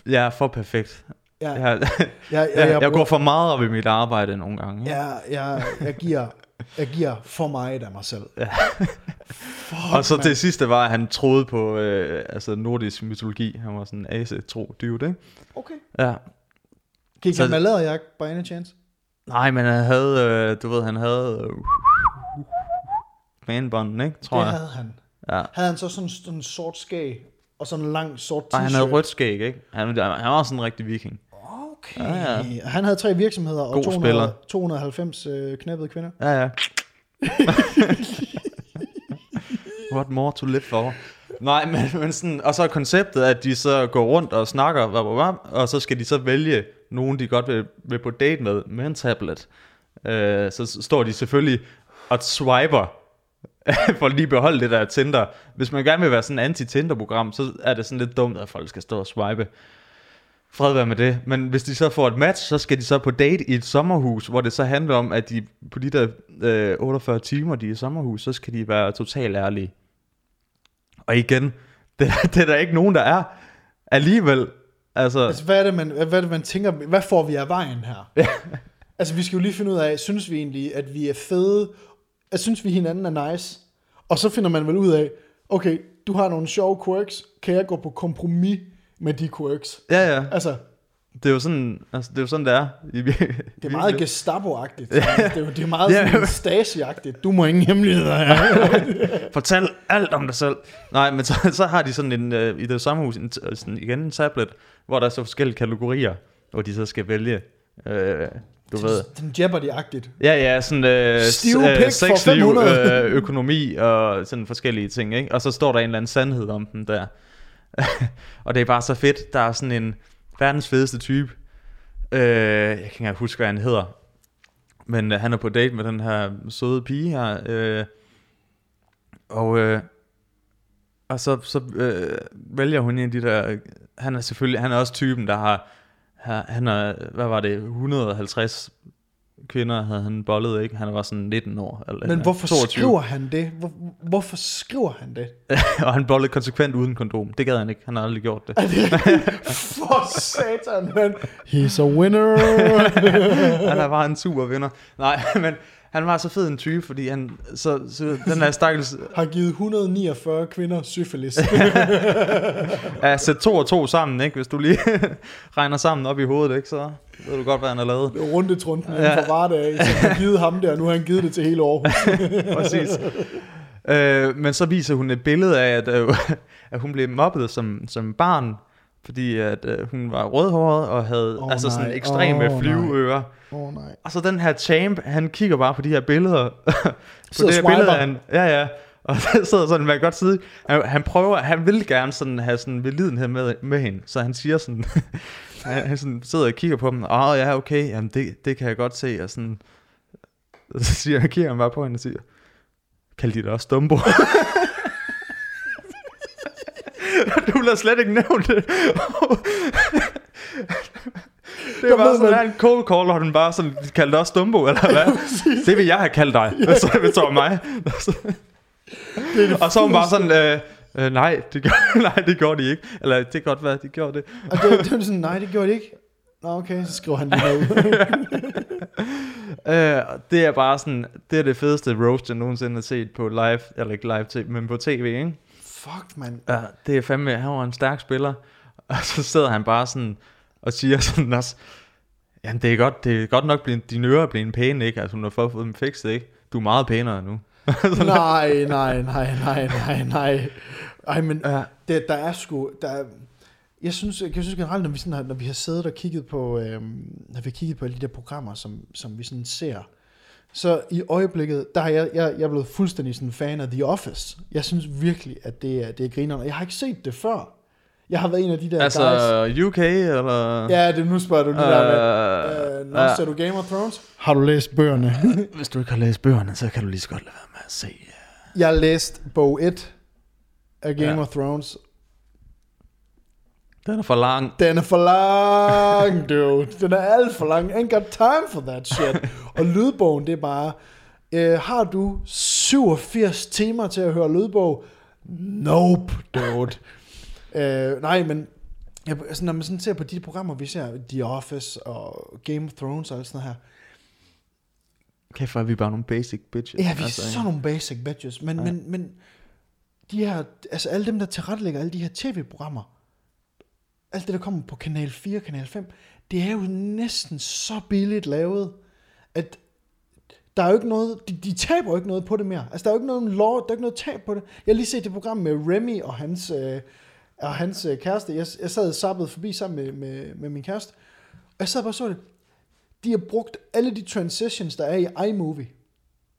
jeg er for perfekt. Ja, Jeg, <laughs> jeg, jeg, jeg, jeg, jeg, jeg går for meget op i mit arbejde nogle gange. jeg, jeg, jeg, giver, jeg giver for meget af mig selv. Fuck, Og så mand. det sidste var, at han troede på øh, altså nordisk mytologi. Han var sådan en ase-tro dude, ikke? Okay. Ja. Gik Så- han med læderjakke, by any chance? Nej, men han havde, øh, du ved, han havde øh, manbånden, ikke? Tror det jeg. havde han. Ja. Havde han så sådan sådan en sort skæg, og sådan en lang sort t-shirt? Nej, han havde rødt skæg, ikke? Han, han var sådan en rigtig viking. Okay. Ja, Ja, Han havde tre virksomheder og God 200, spiller. 290 øh, knæppede kvinder. Ja, ja. <laughs> What more to live for? Nej, men, men sådan, og så er konceptet, at de så går rundt og snakker, blah, blah, blah, og så skal de så vælge nogen, de godt vil, vil på date med, med en tablet. Øh, så står de selvfølgelig og swiper, <laughs> for lige beholde det der Tinder. Hvis man gerne vil være sådan en anti-Tinder-program, så er det sådan lidt dumt, at folk skal stå og swipe. Fred være med det. Men hvis de så får et match, så skal de så på date i et sommerhus, hvor det så handler om, at de på de der øh, 48 timer, de er i sommerhus, så skal de være totalt ærlige. Og igen, <laughs> det, det er der ikke nogen, der er alligevel. Altså, Altså, hvad er det, man, hvad er det, man tænker, hvad får vi af vejen her? <laughs> Ja. Altså, vi skal jo lige finde ud af, synes vi egentlig, at vi er fede? At synes vi hinanden er nice? Og så finder man vel ud af, okay, du har nogle sjove quirks, kan jeg gå på kompromis med de quirks? ja, ja. Altså, Det er jo sådan, altså, det er jo sådan, det er. Det er meget Gestapo-agtigt. det, er, jo- det er meget sådan Stasi-agtigt. Du må ingen hemmeligheder have. <laughs> Fortæl alt om dig selv. Nej, men så, så har de sådan en, øh, i det sommerhus, en, t- sådan, igen en tablet, hvor der er så forskellige kategorier, hvor de så skal vælge, øh, du ved. Den Jeopardy-agtigt. Ja, ja, sådan øh, Stive øh, pik for sexliv, 500. øh, <laughs> økonomi og sådan forskellige ting, ikke? Og så står der en eller anden sandhed om den der. <laughs> og det er bare så fedt. Der er sådan en verdens fedeste type. Øh, jeg kan ikke huske, hvad han hedder. Men øh, han er på date med den her søde pige her. Øh, og øh, og så, så øh, vælger hun en af de der... Øh, han er selvfølgelig... Han er også typen, der har... har- Han er... Hvad var det? 150 kvinder havde han bollet, ikke? Han var sådan 19 år. Eller, Men hvorfor 22. skriver han det? Hvor, hvorfor skriver han det? <laughs> og han bollede konsekvent uden kondom. Det gad han ikke. Han har aldrig gjort det. For satan, man. <laughs> <laughs> He's a winner. han er bare en super vinder. Nej, men han var så fed en type, fordi han... Så, så den her stakkels... <laughs> Har givet 149 kvinder syfilis. <laughs> Ja, sæt to og to sammen, ikke? Hvis du lige <laughs> regner sammen op i hovedet, ikke? Så ved du godt, hvad han har lavet. Rundetrunden inden for Vardag, som har givet ham der. Nu har han givet det til hele Aarhus. Præcis. Øh, men så viser hun et billede af, at, øh, at hun blev mobbet som, som barn, fordi at øh, hun var rødhåret og havde oh, altså sådan nej. ekstreme oh, flyveører. Åh oh, nej. Og så den her champ, han kigger bare på de her billeder. <laughs> på det her billede, han, ja, ja. Og <laughs> så sidder sådan, man kan godt sige, han, han prøver, han vil gerne sådan have sådan vedlidenhed med, med hende, så han siger sådan, <laughs> han, han sådan sidder og kigger på dem, åh oh, ja, okay, jamen det, det kan jeg godt se, og sådan, så siger kigger han bare på hende og siger, kald de det også Dumbo. Du vil slet ikke nævnt det. <laughs> Det er bare ved sådan, man- en cold call, og den bare sådan, kaldt også Dumbo, eller hvad? <laughs> det vil jeg have kaldt dig, <laughs> så det var mig. Det er det og så var hun bare sådan, øh, øh, nej, det gør, nej, det gjorde de ikke. Eller det kan godt være, de gjorde det. Og det, det var sådan, nej, det gjorde det ikke. Nå, okay, så skriver han det ud. Øh, det er bare sådan, det er det fedeste roast, jeg nogensinde har set på live, eller ikke live, men på tv, ikke? Fuck, mand. Ja, det er fandme, han var en stærk spiller. <laughs> Og så sidder han bare sådan og siger sådan også, jamen det er godt, det er godt nok, blevet, dine ører er blevet pæne, ikke? Altså hun har fået dem fikset, ikke? Du er meget pænere nu. <laughs> nej, nej, nej, nej, nej, nej. Ej, men Ja. det, der er sgu... Der er, jeg synes, jeg synes generelt, når vi, sådan har, når vi har siddet og kigget på, øhm, når vi har kigget på alle de der programmer, som, som vi sådan ser, så i øjeblikket, der er jeg, jeg, jeg er blevet fuldstændig sådan fan af The Office. Jeg synes virkelig, at det er, det er grineren. Jeg har ikke set det før. Jeg har været en af de der guys. Altså UK, eller? Ja, det nu spørger du lige der med. Øh, Nå, ja. ser du Game of Thrones? Har du læst bøgerne? <laughs> Hvis du ikke har læst bøgerne, så kan du lige så godt lade være med at se. øh. jeg har læst bog 1 af Game Ja. of Thrones. Den er for lang. Den er for lang, dude. Den er alt for lang. Ain't got time for that shit. <laughs> Og lydbogen, det er bare... Øh, har du 87 timer til at høre lydbog? Nope, dude. <laughs> øh, nej, men jeg, altså, når man sådan ser på de programmer, vi ser, The Office og Game of Thrones og alt sådan her, Kæft, er vi bare nogle basic bitches. Ja, vi er altså, sådan nogle basic bitches, men, ja. men, men de her, altså alle dem, der tilrettelægger alle de her tv-programmer, alt det, der kommer på Kanal 4 Kanal 5, det er jo næsten så billigt lavet, at der er jo ikke noget, de, de taber jo ikke noget på det mere. Altså, der er jo ikke noget lov, der er ikke noget tab på det. Jeg har lige set det program med Remy og hans, øh, og hans øh, kæreste. Jeg, jeg sad sabbet forbi sammen med, med, med min kæreste, og jeg sad bare og så det. De har brugt alle de transitions, der er i iMovie.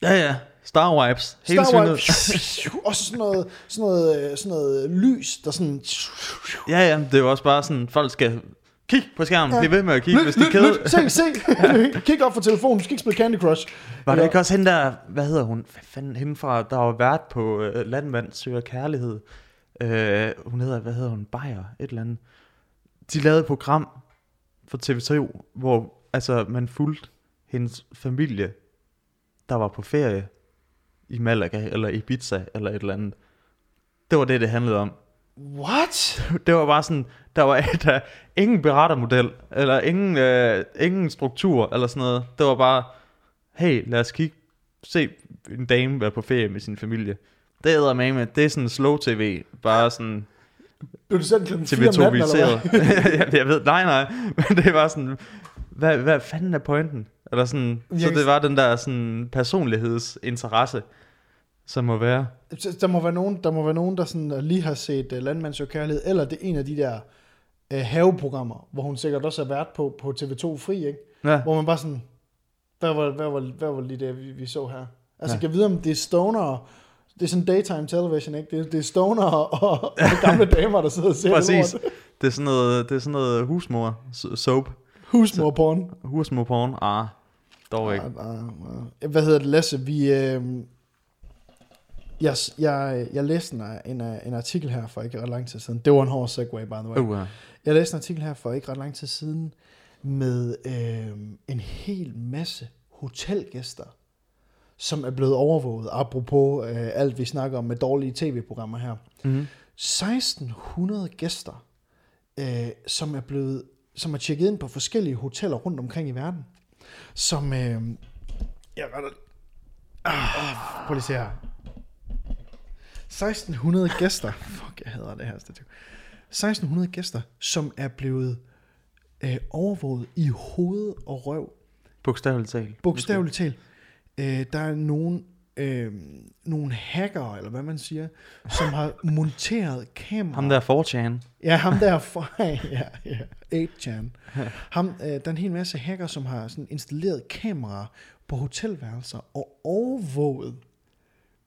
Ja, ja. Star Wipes. Hele Star. Wars, <laughs> og så sådan noget, sådan noget, øh, sådan noget lys, der sådan... Ja, ja. Det er jo også bare sådan, folk skal kigge på skærmen. Ja. Bliv ved med at kigge, Lyt, hvis de lyt, keder. lyt, se, se, <laughs> <laughs> kig op for telefonen, du skal ikke spille Candy Crush. Var det ikke også hende der, hvad hedder hun? Hvad fanden, hende fra, der var vært på uh, Landmand søger kærlighed. Uh, hun hedder, hvad hedder hun? Bayer, et eller andet. De lavede et program for TV2, hvor altså, man fulgte hendes familie, der var på ferie i Malaga, eller Ibiza, eller et eller andet. Det var det, det handlede om. What? <laughs> Det var bare sådan, der var <laughs> der, ingen berettermodel, eller ingen, øh, ingen struktur, eller sådan noget. Det var bare, hey, lad os kigge, se en dame være på ferie med sin familie. Det æder med det er sådan slow tv, bare sådan Blev du sendt klokken 4 om TV2 natten, eller hvad? <laughs> jeg ved, nej nej, men det var sådan, hvad, hvad fanden er pointen? Eller sådan, så Jeg- det var den der sådan personlighedsinteresse, som må være. Så Der må være nogen, der, må være nogen, der sådan lige har set uh, Landmands Kærlighed, eller det er en af de der uh, haveprogrammer, hvor hun sikkert også er vært på, på TV2 Fri, ikke? Ja. Hvor man bare sådan, hvad var, hvad var, hvad var lige det, vi, vi så her? Altså, Ja. kan vide, om det er stoner, det er sådan daytime television, ikke? Det, er- det er stoner og, og gamle <laughs> damer, der sidder og ser Præcis. Det er sådan noget, det er sådan noget husmor soap. Husmorporn. Husmor porn. Ah, dog ikke. Ah, ah, ah. Hvad hedder det, Lasse? Vi, øh, jeg, jeg, jeg læste en, en, en artikel her for ikke ret lang tid siden. Det var en hård segue, by the way. Uh, Jeg læste en artikel her for ikke ret lang tid siden med øh, en hel masse hotelgæster, som er blevet overvåget, apropos øh, alt vi snakker om med dårlige tv-programmer her. mm-hmm. 1600 gæster, øh, som er blevet som er tjekket ind på forskellige hoteller rundt omkring i verden, som... Øh, jeg retter... Ah, prøv lige se her. 1600 gæster. <laughs> Fuck, jeg hader det her stativ. 1600 gæster, som er blevet øh, overvåget i hoved og røv. Bogstaveligt talt. Bogstaveligt talt. Øh, der er nogen, øh, nogle hacker, eller hvad man siger, som har monteret kameraer. Ham der 4chan. Ja, ham der <laughs> fra, ja, ja, 8chan. Ham, øh, der er en hel masse hacker, som har sådan installeret kameraer på hotelværelser og overvåget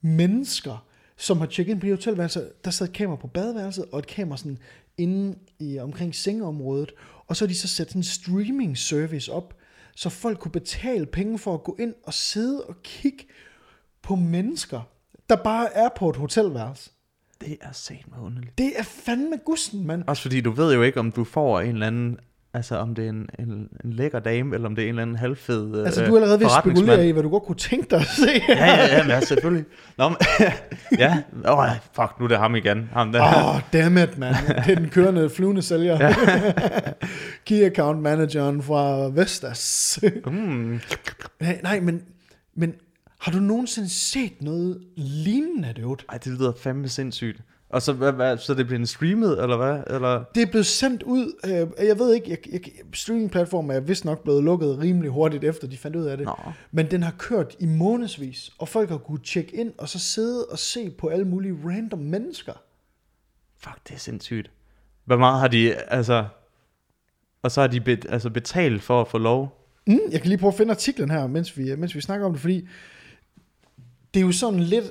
mennesker, som har tjekket ind på de hotelværelser. Der sad et kamera på badeværelset, og et kamera sådan inde i, omkring sengeområdet. Og så har de så sat en streaming service op, så folk kunne betale penge for at gå ind og sidde og kigge på mennesker, der bare er på et hotelværelse. Det er set med underligt. Det er fandme gusten, mand. Også fordi du ved jo ikke, om du får en eller anden Altså om det er en, en, en lækker dame, eller om det er en eller anden halvfed Altså, øh, du er allerede ved at spekulere i, hvad du godt kunne tænke dig at se. Ja, ja, ja, men ja, selvfølgelig. Nå, men, <laughs> ja, oh, fuck, nu er det ham igen. Ham der. Åh, oh, dammit, mand. Det er den kørende flyvende sælger. Ja. <laughs> Key account manageren fra Vestas. Mm. nej, nej, men, men har du nogensinde set noget lignende, dude? Ej, det lyder fandme sindssygt. Og så, hvad, hvad, så det en streamet, eller hvad? Eller? Det er blevet sendt ud, øh, jeg ved ikke, jeg, jeg, streamingplatformen er vist nok blevet lukket rimelig hurtigt efter, de fandt ud af det. Nå. Men den har kørt i månedsvis, og folk har kunnet tjekke ind, og så sidde og se på alle mulige random mennesker. Fuck, det er sindssygt. Hvor meget har de, altså... Og så har de bet, altså betalt for at få lov. Mm, jeg kan lige prøve at finde artiklen her, mens vi, mens vi snakker om det, fordi det er jo sådan lidt,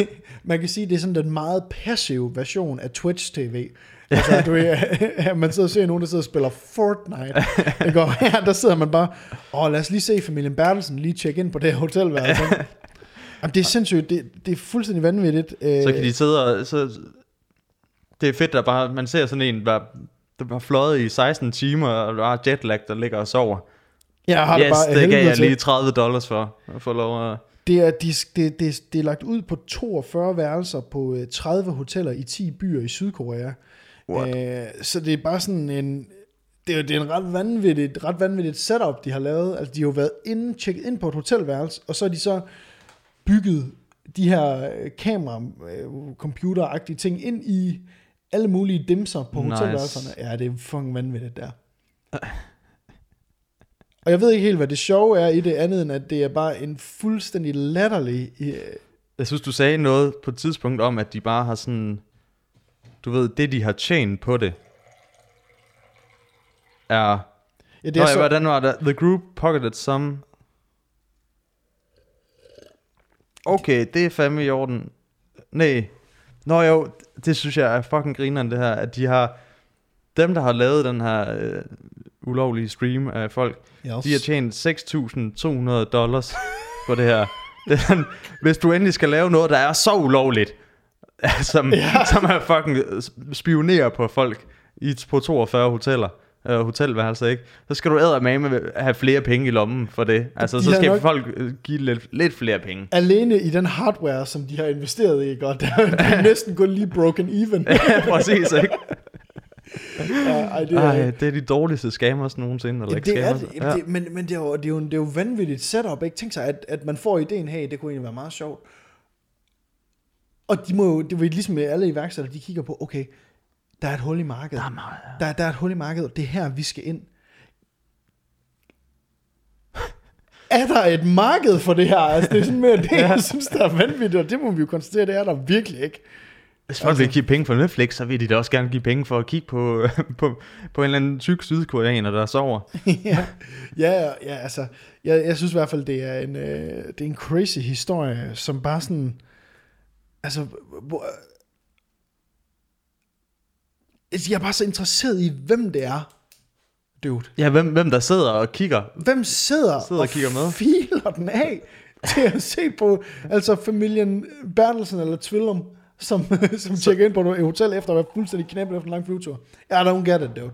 <laughs> man kan sige, det er sådan den meget passive version af Twitch TV. Altså, du, er, <laughs> man sidder og ser nogen, der sidder og spiller Fortnite. <laughs> Ikke? Og her, der sidder man bare, åh, lad os lige se familien Bertelsen lige tjekke ind på det her hotelværelse. Jamen, det er sindssygt, det, det er fuldstændig vanvittigt. Øh, Så kan de sidde og... Så, det er fedt, at bare, man ser sådan en, der, der var fløjet i 16 timer, og der er jetlag, der ligger og sover. jeg har yes, det bare det gav jeg lige 30 dollars for, at få lov at... Det er, de, det, det, det er lagt ud på 42 værelser på øh, 30 hoteller i 10 byer i Sydkorea. What? Øh, så det er bare sådan en... Det er, det er en ret vanvittigt, ret vanvittigt setup, de har lavet. Altså, de har jo været inde, tjekket ind på et hotelværelse, og så har de så bygget de her øh, kamera, øh, computeragtige ting ind i alle mulige dimser på Nice. hotelværelserne. Ja, det er fucking vanvittigt der. Og jeg ved ikke helt, hvad det sjove er i det andet, end at det er bare en fuldstændig latterlig... øh, Jeg synes, du sagde noget på et tidspunkt om, at de bare har sådan... Du ved, det de har tjent på det, er... Ja, Det er Nå, så, hvordan var det? The group pocketed some... Okay, det er fandme i orden. Nej. Nå jo, det synes jeg er fucking grineren det her, at de har... Dem, der har lavet den her øh, ulovlige stream af folk, yes. de har tjent 6.200 dollars på det her. <laughs> Det er hvis du endelig skal lave noget, der er så ulovligt, <laughs> som, Ja. som er fucking spionerer på folk i, på 42 hoteller, øh, hotelværelser, ikke? Så skal du med have flere penge i lommen for det. Altså, De så skal folk øh, give lidt, lidt flere penge. Alene i den hardware, som de har investeret i, godt, <laughs> der er næsten kun lige broken even. ja, præcis, ikke? Ja, ej, det er, Ej, det er de dårligste scammers nogensinde, eller Ja, ikke det er, det, det, men, men det er, jo, det, er jo, det er jo vanvittigt setup, ikke? Tænk sig, at, at man får ideen, hey, det kunne egentlig være meget sjovt. Og de må jo, det er ligesom med alle iværksættere, de kigger på, okay, der er et hul i markedet. Der er meget, Der, der er et hul i markedet, og det er her, vi skal ind. <laughs> Er der et marked for det her? Altså, det er sådan mere <laughs> det, jeg synes, der er vanvittigt, og det må vi jo konstatere, det er der virkelig ikke. Hvis folk vil give penge for Netflix, så vil de da også gerne give penge for at kigge på, <laughs> på, på en eller anden tyk sydkoreaner, der sover. <laughs> ja, ja, ja, altså, jeg, jeg synes i hvert fald, det er en, øh, det er en crazy historie, som bare sådan, altså, hvor, altså, jeg er bare så interesseret i, hvem det er, dude. Ja, hvem, hvem der sidder og kigger. Hvem sidder, Sidder og kigger med? filer den af <laughs> til at se på, altså familien Bertelsen eller Tvillum, som, <laughs> som tjekker ind på et hotel efter at være fuldstændig knæppet efter en lang flyvetur. Ja, don't get it, dude.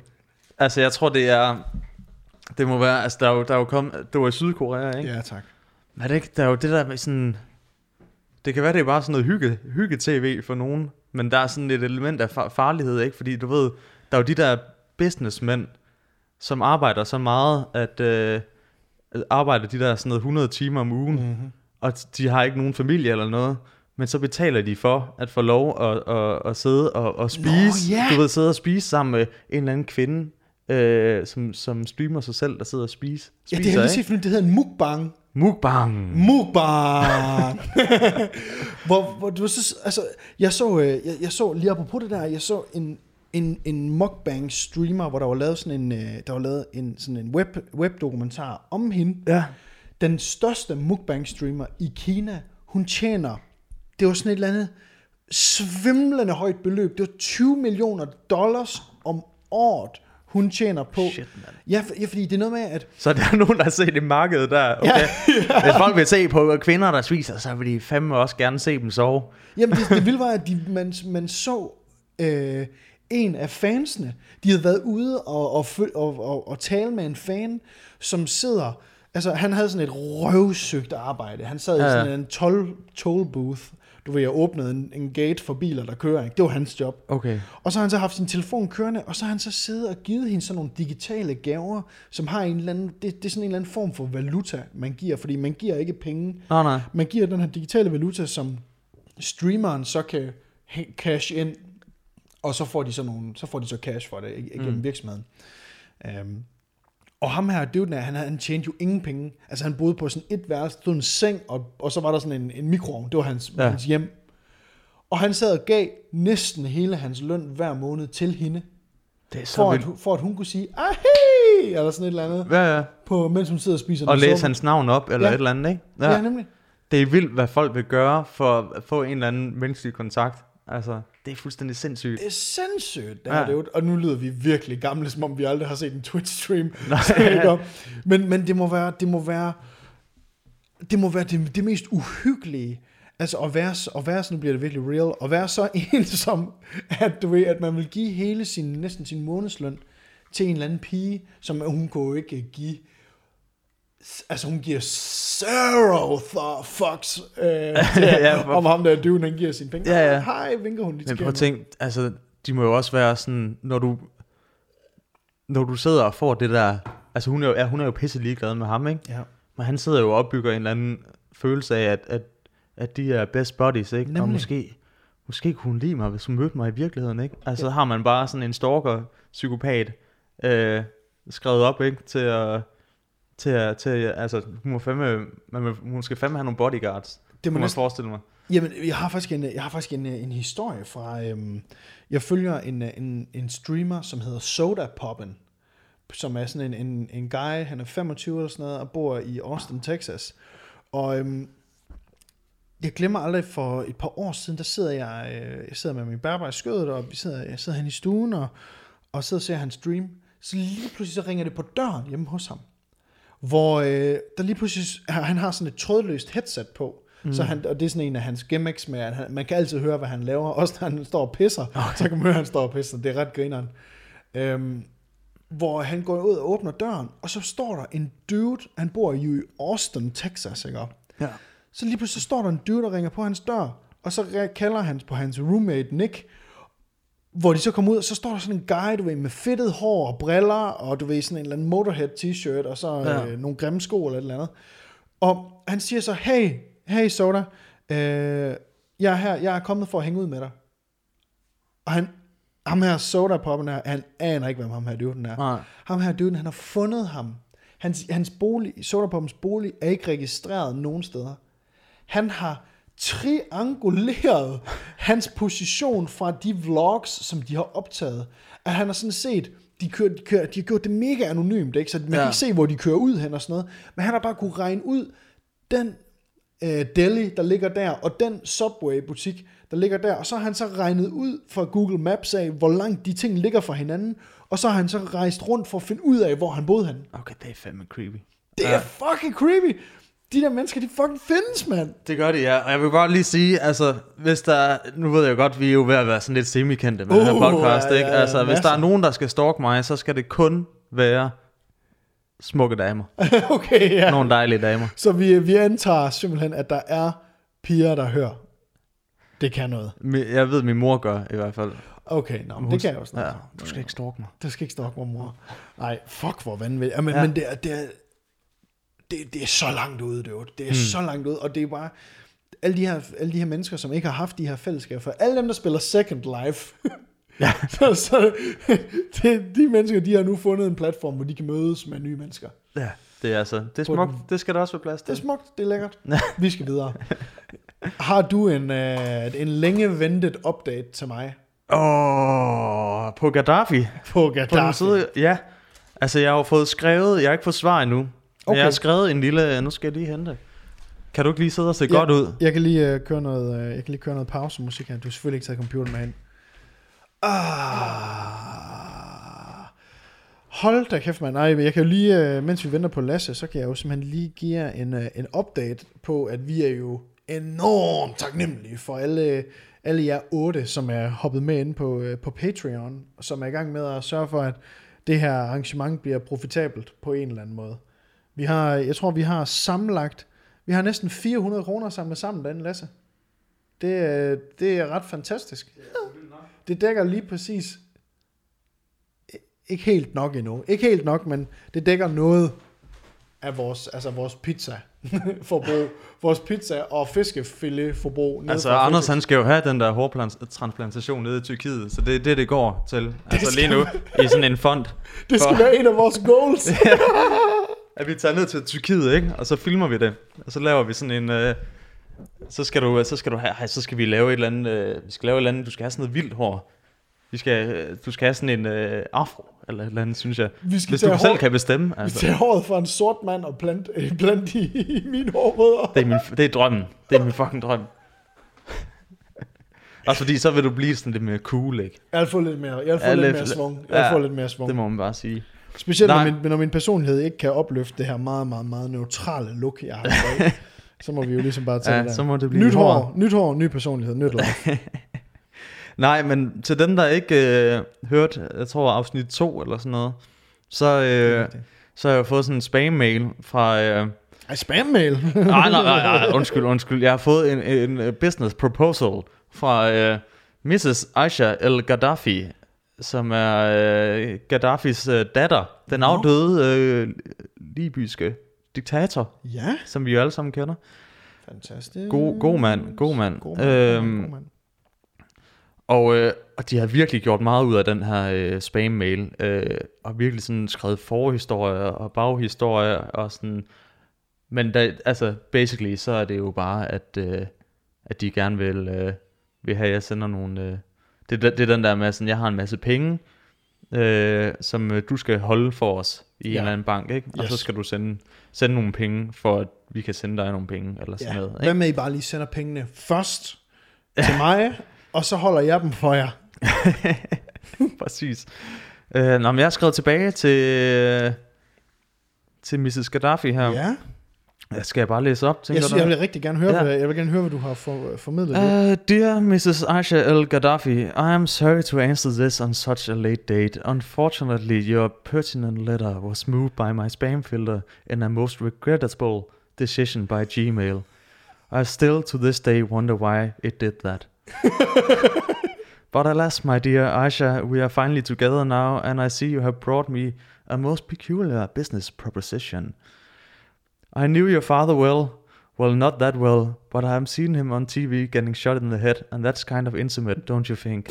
Altså, jeg tror, det er... Det må være... Altså, der er jo, der er jo kommet... Det var i Sydkorea, ikke? Ja, tak. Men er det ikke... Der er jo det der med sådan... Det kan være, det er bare sådan noget hygge, hygge-tv for nogen. Men der er sådan et element af far- farlighed, ikke? Fordi du ved, der er jo de der businessmænd, som arbejder så meget, at... Øh, arbejder de der sådan noget 100 timer om ugen. Mm-hmm. og de har ikke nogen familie eller noget, men så betaler de for at få lov at, at, at sidde og, og spise, ja. du ved, sidde og spise sammen med en eller anden kvinde, øh, som, som streamer sig selv, der sidder og spiser. Ja, det har jeg lige set, det hedder en mukbang. Mukbang. Mukbang! <laughs> <laughs> hvor, hvor du så, altså, jeg så, øh, jeg, jeg så lige apropos det der, jeg så en, en, en mukbang streamer, hvor der var lavet sådan en, øh, der var lavet en, sådan en web, webdokumentar om hende. Ja. Den største mukbang streamer i Kina, hun tjener, det var sådan et eller andet svimlende højt beløb. Det var 20 millioner dollars om året, hun tjener på. Shit, mand. Ja, for, ja, fordi det er noget med, at Så der er nogen, der har set det marked der. Okay. Ja, <laughs> Ja, Hvis folk vil se på kvinder, der spiser, så vil de fandme også gerne se dem sove. Jamen, det, det vilde var, at de, man, man så øh, en af fansene. De havde været ude og, og, og, og, og tale med en fan, som sidder... Altså, han havde sådan et røvsøgt arbejde. Han sad Ja, i ja. sådan en toll, toll booth. Du ved, jeg åbnede en, en gate for biler, der kører. Ikke? Det var hans job. Okay. Og så har han så haft sin telefon kørende, og så har han så siddet og givet hende sådan nogle digitale gaver, som har en eller anden, det, det er sådan en eller anden form for valuta, man giver, fordi man giver ikke penge. Nej, nej. Man giver den her digitale valuta, som streameren så kan cash ind, og så får de så, nogle, så, får de så cash for det igennem mm. virksomheden. Um, og ham her, det han, han tjente jo ingen penge. Altså han boede på sådan et værelse, stod en seng, og, og så var der sådan en, en mikroovn. Det var hans, ja. Hans hjem. Og han sad og gav næsten hele hans løn hver måned til hende, Det er så for at, vildt. for at hun kunne sige, ah hey, eller sådan et eller andet, Ja, ja. på, mens hun sidder og spiser Og læse suppe. hans navn op, eller ja. et eller andet, ikke? Ja. ja, nemlig. Det er vildt, hvad folk vil gøre for at få en eller anden menneskelig kontakt. Altså, det er fuldstændig sindssygt. Det er sindssygt, det Ja. det jo, og nu lyder vi virkelig gamle, som om vi aldrig har set en Twitch-stream. <laughs> Nej. Men, men det må være, det må være, det må være det, det mest uhyggelige, altså at være, at være, så nu bliver det virkelig real, at være så <laughs> ensom, at du ved, at man vil give hele sin, næsten sin månedsløn til en eller anden pige, som hun kunne jo ikke give, altså hun giver zero fucks øh, <laughs> til, Ja, for- om ham der dude, han giver sine penge. Ja, ja. Hej, vinker hun lige Men prøv at tænke, altså, de må jo også være sådan, når du, når du sidder og får det der, altså hun er jo, ja, hun er jo pisse ligeglad med ham, ikke? Ja. Men han sidder jo og opbygger en eller anden følelse af, at, at, at de er best buddies, ikke? Nemlig. Og måske, måske kunne hun lide mig, hvis hun mødte mig i virkeligheden, ikke? Altså ja. har man bare sådan en stalker, psykopat, øh, skrevet op, ikke? Til at, til til altså, hun må fandme, man, må- hun skal fandme have nogle bodyguards, Det må man forestille mig. jamen, jeg har faktisk en, jeg har faktisk en, en historie fra, øhm, jeg følger en, en, en streamer, som hedder Soda Poppen, som er sådan en, en, en guy, han er 25 eller sådan noget, og bor i Austin, Texas. Og øhm, jeg glemmer aldrig, for et par år siden, der sidder jeg, øh, jeg sidder med min bærbar i skødet, og vi sidder, jeg sidder hen i stuen, og, og sidder og ser hans stream. Så lige pludselig så ringer det på døren hjemme hos ham. Hvor øh, der lige pludselig, han har sådan et trådløst headset på, mm. så han, og det er sådan en af hans gimmicks med, at han, man kan altid høre, hvad han laver, også når han står og pisser, okay. så kan man høre, at han står og pisser, det er ret grineren. Øhm, hvor han går ud og åbner døren, og så står der en dude, han bor jo i Austin, Texas, ikke? Ja. Så lige pludselig så står der en dude, der ringer på hans dør, og så kalder han på hans roommate Nick, hvor de så kommer ud, og så står der sådan en guy, du ved, med fedtet hår og briller, og du ved, sådan en eller anden Motorhead t-shirt, og så ja. Øh, nogle grimme sko eller et eller andet. Og han siger så, hey, hey Soda, øh, jeg er her, jeg er kommet for at hænge ud med dig. Og han, ham her Soda Poppen her, han aner ikke, hvem ham her duden er. Nej. Ham her duden, han har fundet ham. Hans, hans bolig, Soda Poppens bolig, er ikke registreret nogen steder. Han har trianguleret hans position fra de vlogs, som de har optaget. At han har sådan set, de, kører, de, kører, de har gjort det mega anonymt, ikke? så man ja. kan Ja. ikke se, hvor de kører ud hen og sådan noget. Men han har bare kunne regne ud, den øh, deli, der ligger der, og den Subway-butik, der ligger der, og så har han så regnet ud fra Google Maps af, hvor langt de ting ligger fra hinanden, og så har han så rejst rundt for at finde ud af, hvor han boede henne. Okay, det er fandme creepy. Det er fucking creepy. De der mennesker, de fucking findes, mand. Det gør det, ja. Og jeg vil bare lige sige, altså, hvis der... Nu ved jeg godt, vi er jo ved at være sådan lidt semikendte med uh, den her Uh, podcast, ja, ja, ikke? ja, Altså, hvis masser. der er nogen, der skal stalke mig, så skal det kun være smukke damer. <laughs> okay, ja. Nogle dejlige damer. Så vi, vi antager simpelthen, at der er piger, der hører. Det kan noget. Jeg ved, min mor gør i hvert fald. Okay, nå, men Hun- det kan jeg også. Ja, Ja. du skal ikke stalke mig. Du skal ikke stoppe mig, mor. Nej, fuck, hvor vanvittigt. Ja, men, ja. Ja. men det, er, det, er, det, det er så langt ude, det, det er mm. så langt ude, og det er bare alle de, her, alle de her mennesker, som ikke har haft de her fællesskaber for alle dem, der spiller Second Life, Ja. <laughs> så, så det, de mennesker, de har nu fundet en platform, hvor de kan mødes med nye mennesker. Ja, det er altså... Det er På smukt. Det skal der også være plads Det er til. smukt, det er lækkert. <laughs> Vi skal videre. Har du en, øh, en længe ventet update til mig Åh, på Gaddafi. på På Gaddafi? side, ja. Altså, jeg har jo fået skrevet... Jeg har ikke fået svar endnu. Okay. jeg har skrevet en lille... Nu skal jeg lige hente. Kan du ikke lige sidde og se Ja. godt ud? Jeg kan lige øh, køre noget, øh, jeg kan lige køre noget pausemusik her. Du har selvfølgelig ikke taget computeren med ind. Ah. Hold da kæft, mand. Nej, men jeg kan jo lige, øh, mens vi venter på Lasse, så kan jeg jo simpelthen lige give jer en, øh, en update på, at vi er jo enormt taknemmelige for alle, alle jer otte, som er hoppet med ind på, øh, på Patreon, og som er i gang med at sørge for, at det her arrangement bliver profitabelt på en eller anden måde. Vi har, jeg tror, vi har sammenlagt, vi har næsten 400 kroner samlet sammen derinde, Lasse. Det, er- det er ret fantastisk. Det dækker lige præcis, ikke helt nok endnu, ikke helt nok, men det dækker noget af vores, altså vores pizza <laughs> forbrug, vores pizza og fiskefilet forbrug. Altså, Anders han skal jo have den der hårtransplantation nede i Tyrkiet, så det er det, det går til. Altså lige nu, <laughs> i sådan en fond. Det skal for- være en af vores goals. <laughs> At vi tager ned til Tyrkiet, ikke? Og så filmer vi det. Og så laver vi sådan en... Øh, så skal du, så skal du have, så skal vi lave et eller andet, øh, vi skal lave et eller andet, du skal have sådan noget vildt hår. Vi skal, øh, du skal have sådan en øh, afro, eller et eller andet, synes jeg. Vi skal Hvis du selv hår- kan bestemme. Vi Altså. tager håret fra en sort mand og plant, øh, plant i, i mine hårrødder. Det er, min, det er drømmen. Det er min fucking drøm. Også fordi, så vil du blive sådan lidt mere cool, ikke? Jeg vil få lidt mere, jeg vil få Ja, lidt lidt- mere svung. Jeg ja, få lidt mere svung. Det må man bare sige. Specielt når Nej. min, når min personlighed ikke kan opløfte det her meget, meget, meget neutrale look, jeg har i <laughs> så må vi jo ligesom bare tage Ja, det der. så må det blive nyt håret. hår, nyt hår, ny personlighed, nyt life. <laughs> Nej, men til dem, der ikke øh, hørt, jeg tror afsnit 2 eller sådan noget, så, øh, så har jeg fået sådan en spam-mail fra... Øh, Ej, spam-mail. <laughs> nej, nej, nej, nej, undskyld, undskyld. Jeg har fået en, en business proposal fra øh, Mrs. Aisha El Gaddafi, som er øh, Gaddafis øh, datter. Den afdøde øh, libyske diktator, ja, som vi jo alle sammen kender. fantastisk. God, god mand, god mand. God mand, god mand, Øhm, god mand. Og, øh, og de har virkelig gjort meget ud af den her øh, spam-mail, øh, og virkelig sådan skrevet forhistorier og baghistorier, og sådan, men da, altså, basically, så er det jo bare, at, øh, at de gerne vil, øh, vil have, at jeg sender nogle, øh, det, det, er den der med, sådan, jeg har en masse penge, øh, som øh, du skal holde for os i ja. en eller anden bank, ikke? Og Yes. så skal du sende, sende nogle penge, for at vi kan sende dig nogle penge, eller sådan Ja. noget, Hvad med, I bare lige sender pengene først til <laughs> mig, og så holder jeg dem for jer. <laughs> Præcis. Øh, nå, men jeg har skrevet tilbage til, øh, til Mrs. Gaddafi her. Ja. Jeg skal jeg bare læse op, Jeg, tænker synes, du? jeg vil rigtig gerne høre, Ja. hvad, jeg vil gerne høre, hvad du har for, formidlet. Uh, Uh, dear Mrs. Aisha El Gaddafi, I am sorry to answer this on such a late date. Unfortunately, your pertinent letter was moved by my spam filter in a most regrettable decision by Gmail. I still to this day wonder why it did that. <laughs> but alas, my dear Aisha, we are finally together now, and I see you have brought me a most peculiar business proposition. I knew your father well, Well, not that well, but I've seen him on TV getting shot in the head, and that's kind of intimate, don't you think?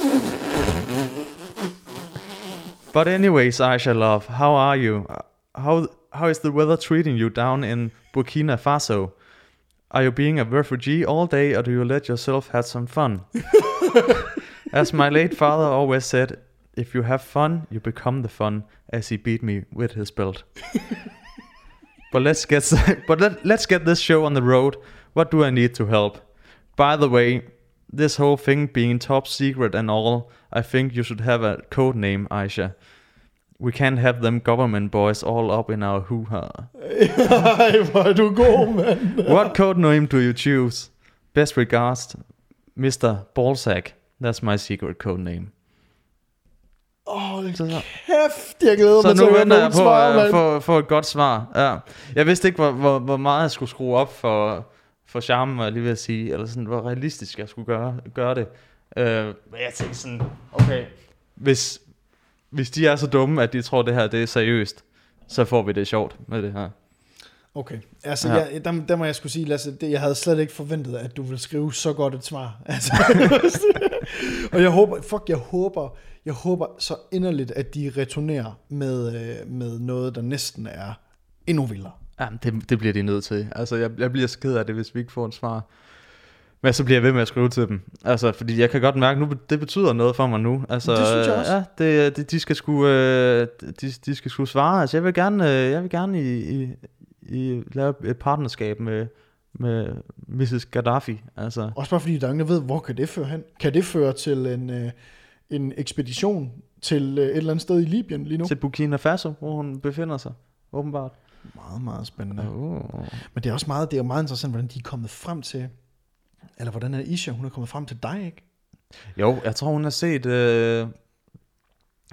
but anyways, Aisha love, how are you? How how is the weather treating you down in Burkina Faso? Are you being a refugee all day, or do you let yourself have some fun? <laughs> as my late father always said, if you have fun, you become the fun, as he beat me with his belt. <laughs> But let's get <laughs> but let, let's get this show on the road. What do I need to help? By the way, this whole thing being top secret and all, I think you should have a code name, Aisha. We can't have them government boys all up in our hoo-ha. Hvor du god, mand. What code name do you choose? Best regards, Mr. Ballsack. That's my secret code name. Åh, Så, så. kæft, jeg glæder Så mig til at høre nogle på svar, mand. få, få et godt svar. Ja. Jeg vidste ikke, hvor, hvor, hvor meget jeg skulle skrue op for, for charmen, jeg lige ved at sige, eller sådan, hvor realistisk jeg skulle gøre, gøre det. Øh, men jeg tænkte sådan, okay, hvis, hvis de er så dumme, at de tror, det her det er seriøst, så får vi det sjovt med det her. Okay, altså, Ja. ja. jeg, der, der må jeg skulle sige, Lasse, det, jeg havde slet ikke forventet, at du ville skrive så godt et svar. <laughs> Altså, <laughs> og jeg håber, fuck, jeg håber, jeg håber så inderligt, at de returnerer med, øh, med noget, der næsten er endnu vildere. Ja, det, det bliver de nødt til. Altså, jeg, jeg bliver så ked af det, hvis vi ikke får et svar. Men så bliver jeg ved med at skrive til dem. Altså, fordi jeg kan godt mærke, nu det betyder noget for mig nu. Altså, Det synes jeg også. Ja, det, det, de skal sgu, øh, de, de skal sgu svare. Altså, jeg vil gerne, øh, jeg vil gerne i, i, i lave et partnerskab med, med Mrs. Gaddafi. Altså, Også bare fordi, der er ingen, der ved, hvor kan det føre hen? Kan det føre til en, øh, en ekspedition til øh, et eller andet sted i Libyen lige nu? til Burkina Faso, hvor hun befinder sig, åbenbart. Meget, meget spændende. Oh. Men det er også meget, det er meget interessant, hvordan de er kommet frem til, Eller hvordan er Isha, hun er kommet frem til dig, ikke? Jo, jeg tror, hun har set... Øh,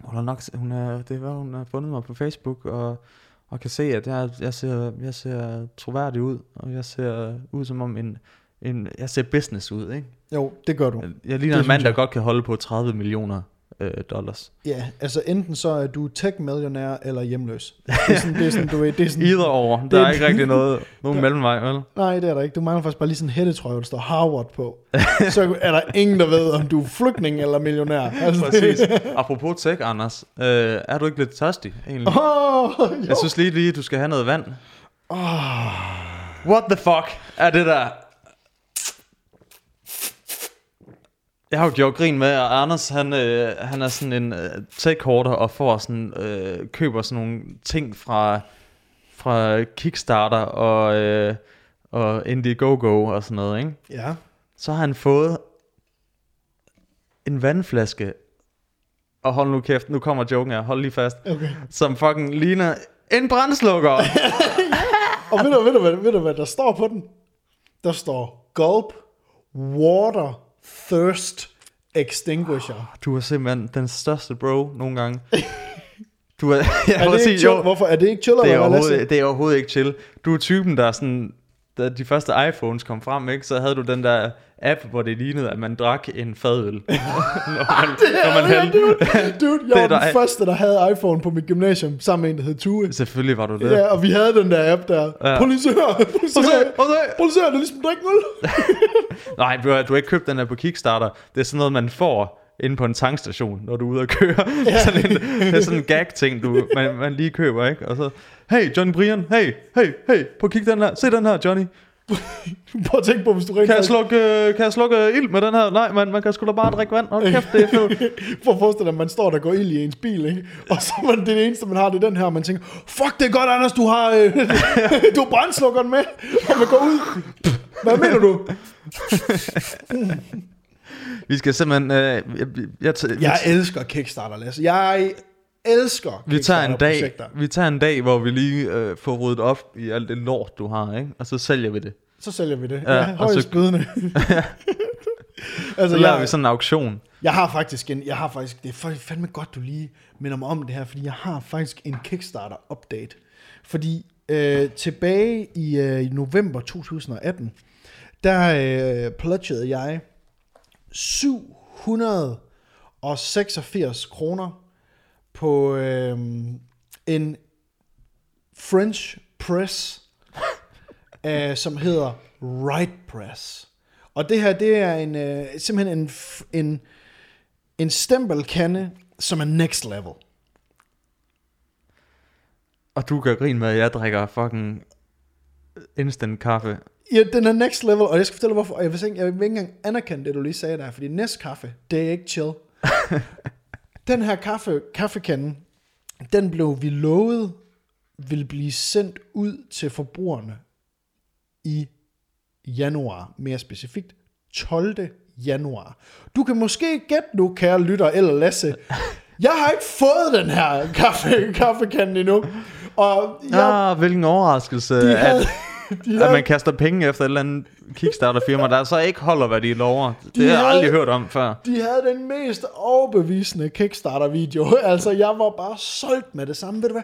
hun har nok, hun er, det var, hun har fundet mig på Facebook, og, og kan se, at jeg, jeg, ser, jeg ser troværdig ud, og jeg ser ud som om en, en jeg ser business ud, ikke? Jo, det gør du. Jeg ligner Det en mand, der jeg. godt kan holde på 30 millioner øh, dollars. Ja, altså enten så er du tech-millionær eller hjemløs. Det er sådan, det er sådan du ved, det er sådan, <laughs> Either over. Der Det- er ikke rigtig noget, nogen mellemvej, vel? Nej, det er der ikke. Du mangler faktisk bare lige sådan en hættetrøje, der står Harvard på. så er der ingen, der ved, om du er flygtning eller millionær. Altså, Præcis. Apropos tech, Anders. Øh, er du ikke lidt tørstig, egentlig? Åh, jo. Jeg synes lige, lige, du skal have noget vand. Åh. What the fuck er det der? Jeg har jo gjort grin med, at Anders, han, øh, han er sådan en øh, tech-hoarder og får sådan, øh, køber sådan nogle ting fra, fra Kickstarter og, øh, og Indiegogo og sådan noget, ikke? Ja. Så har han fået en vandflaske, og hold nu kæft, nu kommer joken her, hold lige fast, Okay. som fucking ligner en brændslukker. <laughs> Og ved du, ved, du, hvad, ved du, hvad der står på den? Der står Gulp Water Thirst Extinguisher. Du er simpelthen den største bro nogle gange. <laughs> Du er, <laughs> jeg Er det sige, ikke chill? jo, Hvorfor? Er det ikke chill? det er, overhovedet, det er overhovedet ikke chill. Du er typen, der er sådan, da de første iPhones kom frem, ikke, så havde du den der app, hvor det lignede, at man drak en fadøl. <laughs> når man, når man hældte. <laughs> Dude, Det jeg er var den første, der havde iPhone på mit gymnasium, sammen med en, der hed Tue. Selvfølgelig var du det. Ja, og vi havde den der app der. Ja. Prøv lige se her. Prøv lige. Det er ligesom at drikke øl. <laughs> Nej, du har, du har ikke købt den her på Kickstarter. Det er sådan noget, man får inde på en tankstation, når du er ude at køre. <laughs> Ja. <laughs> sådan en, det er sådan en gag-ting, du, man, man lige køber, ikke? Og så, hey, Johnny Brian, hey, hey, hey, prøv at kigge den her. Se den her, Johnny. <laughs> Prøv at tænke på, hvis du rent Kan jeg slukke, øh, kan jeg slukke ild med den her? Nej, man, man kan sgu da bare drikke vand. Hold kæft, det er fedt. For at forestille dig, at man står der og går ild i ens bil, ikke? Og så man, det, det eneste, man har, det er den her, og man tænker, fuck, det er godt, Anders, du har, øh, du har brændslukkeren med, og man går ud. Hvad mener du? Vi skal simpelthen... Øh, jeg, jeg, jeg, Jeg elsker Kickstarter, Lasse. Jeg elsker vi tager en dag, vi tager en dag, hvor vi lige øh, får ryddet op i alt det lort, du har, ikke? Og så sælger vi det. Så sælger vi det. Ja, Ja, højst så- bydende. <laughs> Så altså, laver jeg, vi sådan en auktion. jeg har faktisk en, jeg har faktisk, det er fa- fandme godt, du lige minder mig om det her, fordi jeg har faktisk en Kickstarter-update. Fordi øh, tilbage i, øh, november 2018, der øh, pledgede jeg 786 kroner på øh, en French press, <laughs> øh, som hedder Right Press. Og det her, det er en, øh, simpelthen en, en, en stempelkande, som er next level. Og du gør grin med, at jeg drikker fucking instant kaffe. Ja, den er next level, og jeg skal fortælle hvorfor. Og jeg vil, ikke, jeg vil ikke engang anerkende det, du lige sagde der, fordi næste kaffe, det er ikke chill. <laughs> den her kaffe, kaffekande, den blev vi lovet, vil blive sendt ud til forbrugerne i januar, mere specifikt 12. januar. Du kan måske gætte nu, kære lytter eller Lasse, jeg har ikke fået den her kaffe, kaffekande endnu. Og jeg, ah, hvilken overraskelse, de at, havde, <laughs> de at havde, man kaster penge efter et eller andet Kickstarter-firma, der så ikke holder, hvad de lover. Det De har jeg havde- aldrig hørt om før. De havde den mest overbevisende Kickstarter-video. <laughs> Altså, jeg var bare solgt med det samme. Ved du hvad?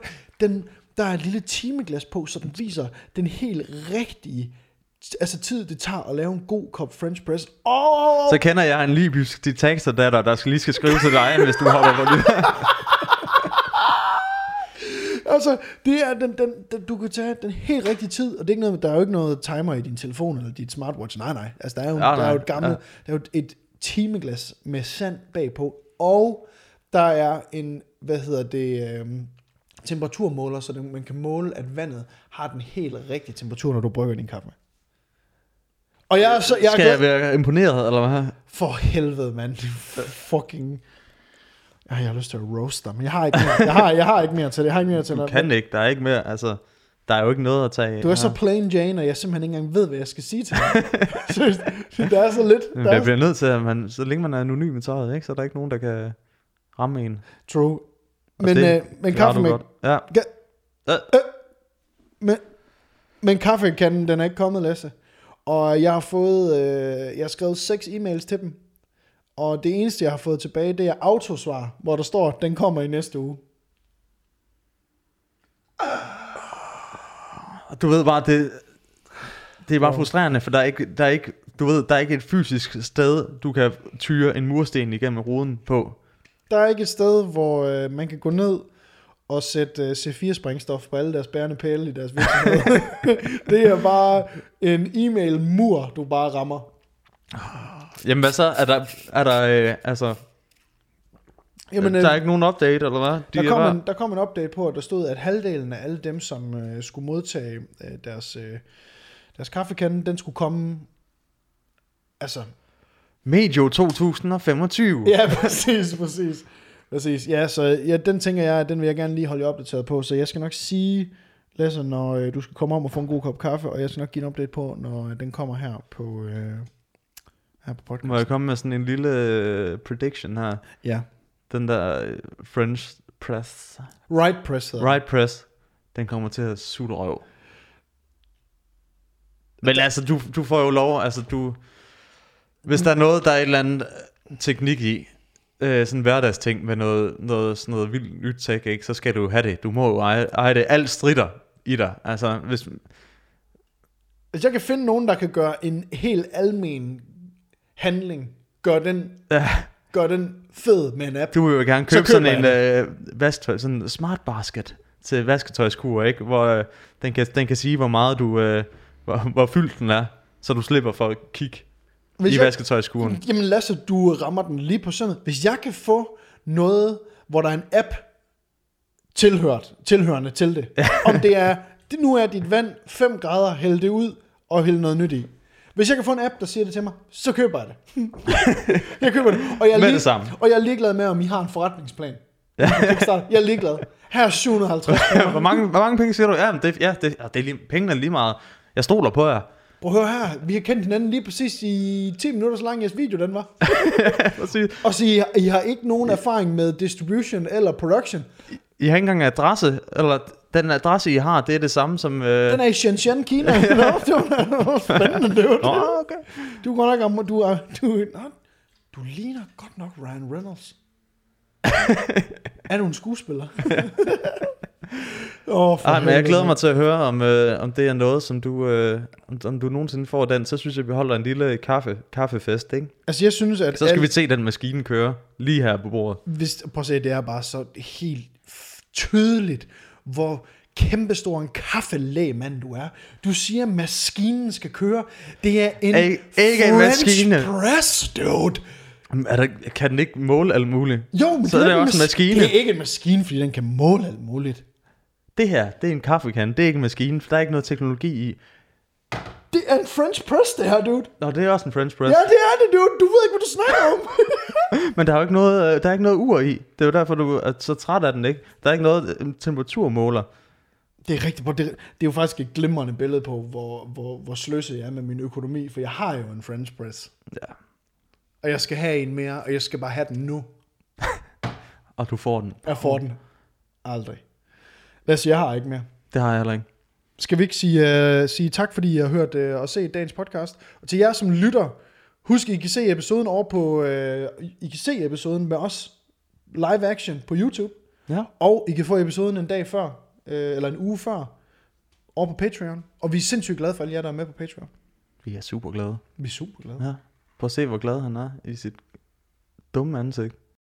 Den, der er et lille timeglas på, så den viser den helt rigtige altså tid, det tager at lave en god kop French press. Åh! Så kender jeg en libysk diktatordatter, der skal lige skal skrive til dig, hvis du hopper på det. <laughs> Altså, det er den, den, den, du kan tage den helt rigtige tid, og det er ikke noget, der er jo ikke noget timer i din telefon eller dit smartwatch. Nej, nej. Altså, der er jo, Ja, der er jo et gammelt, Ja. der er jo et timeglas med sand bagpå, og der er en, hvad hedder det, øhm, temperaturmåler, så man kan måle, at vandet har den helt rigtige temperatur, når du brygger din kaffe. Og jeg så, jeg Skal jeg være imponeret, eller hvad? for helvede, mand. <laughs> Fucking... Ej, jeg har lyst til at roast dig, men jeg har ikke mere, jeg har, jeg har ikke mere til det. Jeg har ikke mere til Du det. kan ikke, der er ikke mere, altså, der er jo ikke noget at tage. Du er så plain Jane, og jeg simpelthen ikke engang ved, hvad jeg skal sige til dig. <laughs> Seriøst, der er så lidt. Men Der jeg er, bliver nødt til, at man, så længe man er anonym i tøjet, ikke, så er der ikke nogen, der kan ramme en. true. Og Men, det øh, men kaffe med. Ja. Ga- Øh. men, men kaffekanden, den er ikke kommet, Lasse. Og jeg har fået, øh, jeg har skrevet seks e-mails til dem. Og det eneste, jeg har fået tilbage, det er autosvar, hvor der står, den kommer i næste uge. Du ved bare, det, det er bare frustrerende, for der er ikke, der er ikke, du ved, der er ikke et fysisk sted, du kan tyre en mursten igennem ruden på. Der er ikke et sted, hvor øh, man kan gå ned og sætte øh, C4-sprængstof på alle deres bærende pæle i deres virksomhed. <laughs> det er bare en e-mail-mur, du bare rammer. Jamen hvad så? Er der, er der øh, altså, Jamen, der er øh, ikke nogen update, eller hvad? De der, er kom bare, en, der kom en update på, at der stod, at halvdelen af alle dem, som øh, skulle modtage øh, deres, øh, deres kaffekande, den skulle komme... Altså, Medio 2025. <laughs> ja, præcis, præcis. Præcis, ja, så ja, den tænker jeg, at den vil jeg gerne lige holde jer opdateret på, så jeg skal nok sige, Lasse, når øh, du skal komme om og få en god kop kaffe, og jeg skal nok give en update på, når øh, den kommer her på, øh, her på podcast. Må jeg komme med sådan en lille øh, prediction her? Ja. Den der øh, French press, Right press hedder right press, den kommer til at sutte røv. Men altså, du, du får jo lov, altså du... Hvis der er noget, der er et eller andet øh, teknik i, øh, sådan en hverdagsting med noget, noget, sådan noget vildt nyt tech, ikke, så skal du have det. Du må jo eje, eje det. Alt strider i dig. Altså, hvis, Hvis jeg kan finde nogen, der kan gøre en helt almen handling, gør den, ja, gør den fed med en app. du vil jo gerne Så købe køber sådan en øh, vasketøj, sådan en smart basket til vasketøjskur, ikke? Hvor øh, den, kan, den kan sige, hvor meget du, øh, hvor, hvor fyldt den er, så du slipper for at kigge Hvis i jeg, vasketøjskuren. jamen Lasse, du rammer den lige på søndet. Hvis jeg kan få noget, hvor der er en app tilhørt, tilhørende til det, om det er, det nu er dit vand 5 grader, hæld det ud og hæld noget nyt i. Hvis jeg kan få en app, der siger det til mig, så køber jeg det. <laughs> jeg køber det. Og jeg er, Med det samme. og jeg er ligeglad med, om I har en forretningsplan. Kickstarter. jeg er ligeglad. Her er 750 kroner. <laughs> hvor, mange, hvor mange penge siger du? Ja, det, ja, det, ja, det er lige, pengene er lige meget. Jeg stoler på jer. Prøv at høre her. Vi har kendt hinanden lige præcis i 10 minutter, så lang jeres video den var. <laughs> Og så I, I har ikke nogen erfaring med distribution eller production. I har ikke engang adresse, eller den adresse, I har, det er det samme som... Øh... Den er i Shenzhen, Kina. Nå, <laughs> det var spændende, det var Nå, <laughs> okay. Du er godt nok, du er, du, nå, du ligner godt nok Ryan Reynolds. <laughs> er du en skuespiller? Åh, for Ej, men jeg glæder mig til at høre, om, øh, om det er noget, som du, øh, om, om du nogensinde får den. Så synes jeg, vi holder en lille kaffe, kaffefest, ikke? Altså, jeg synes, at... Så skal alt- vi se den maskine køre lige her på bordet. Hvis, prøv at se, det er bare så helt tydeligt, hvor kæmpestor en kaffelægmand du er. Du siger, at maskinen skal køre. Det er en Ikke- ikke en French maskine. press, dude. Er der, kan den ikke måle alt muligt? Jo, men Så er det det ikke også en mas- maskine. Det er ikke en maskine, fordi den kan måle alt muligt. Det her, det er en kaffekande. Det er ikke en maskine, for der er ikke noget teknologi i. Det er en French press, det her, dude. Nå, det er også en French press. Ja, det er det, dude. Du ved ikke, hvad du snakker om. <laughs> Men der er jo ikke noget, øh, der er ikke noget ur i. Det er jo derfor, du er så træt af den, ikke? Der er ikke noget øh, temperaturmåler. det er rigtigt. Det, det er jo faktisk et glimrende billede på, hvor, hvor, hvor sløset jeg er med min økonomi, for jeg har jo en French press. Ja. Og jeg skal have en mere, og jeg skal bare have den nu. <laughs> Og du får den. Jeg får den. Aldrig. Lasse, jeg har ikke mere. Det har jeg heller ikke. Skal vi ikke sige, uh, sige tak, fordi I har hørt uh, og set dagens podcast? Og til jer, som lytter, husk, I kan se episoden over på, uh, I kan se episoden med os live action på YouTube, Ja. og I kan få episoden en dag før, uh, eller en uge før, over på Patreon. Og vi er sindssygt glade for alle jer, der er med på Patreon. Vi er super glade. Vi er super glade. Ja. Prøv at se, hvor glad han er i sit dumme ansigt.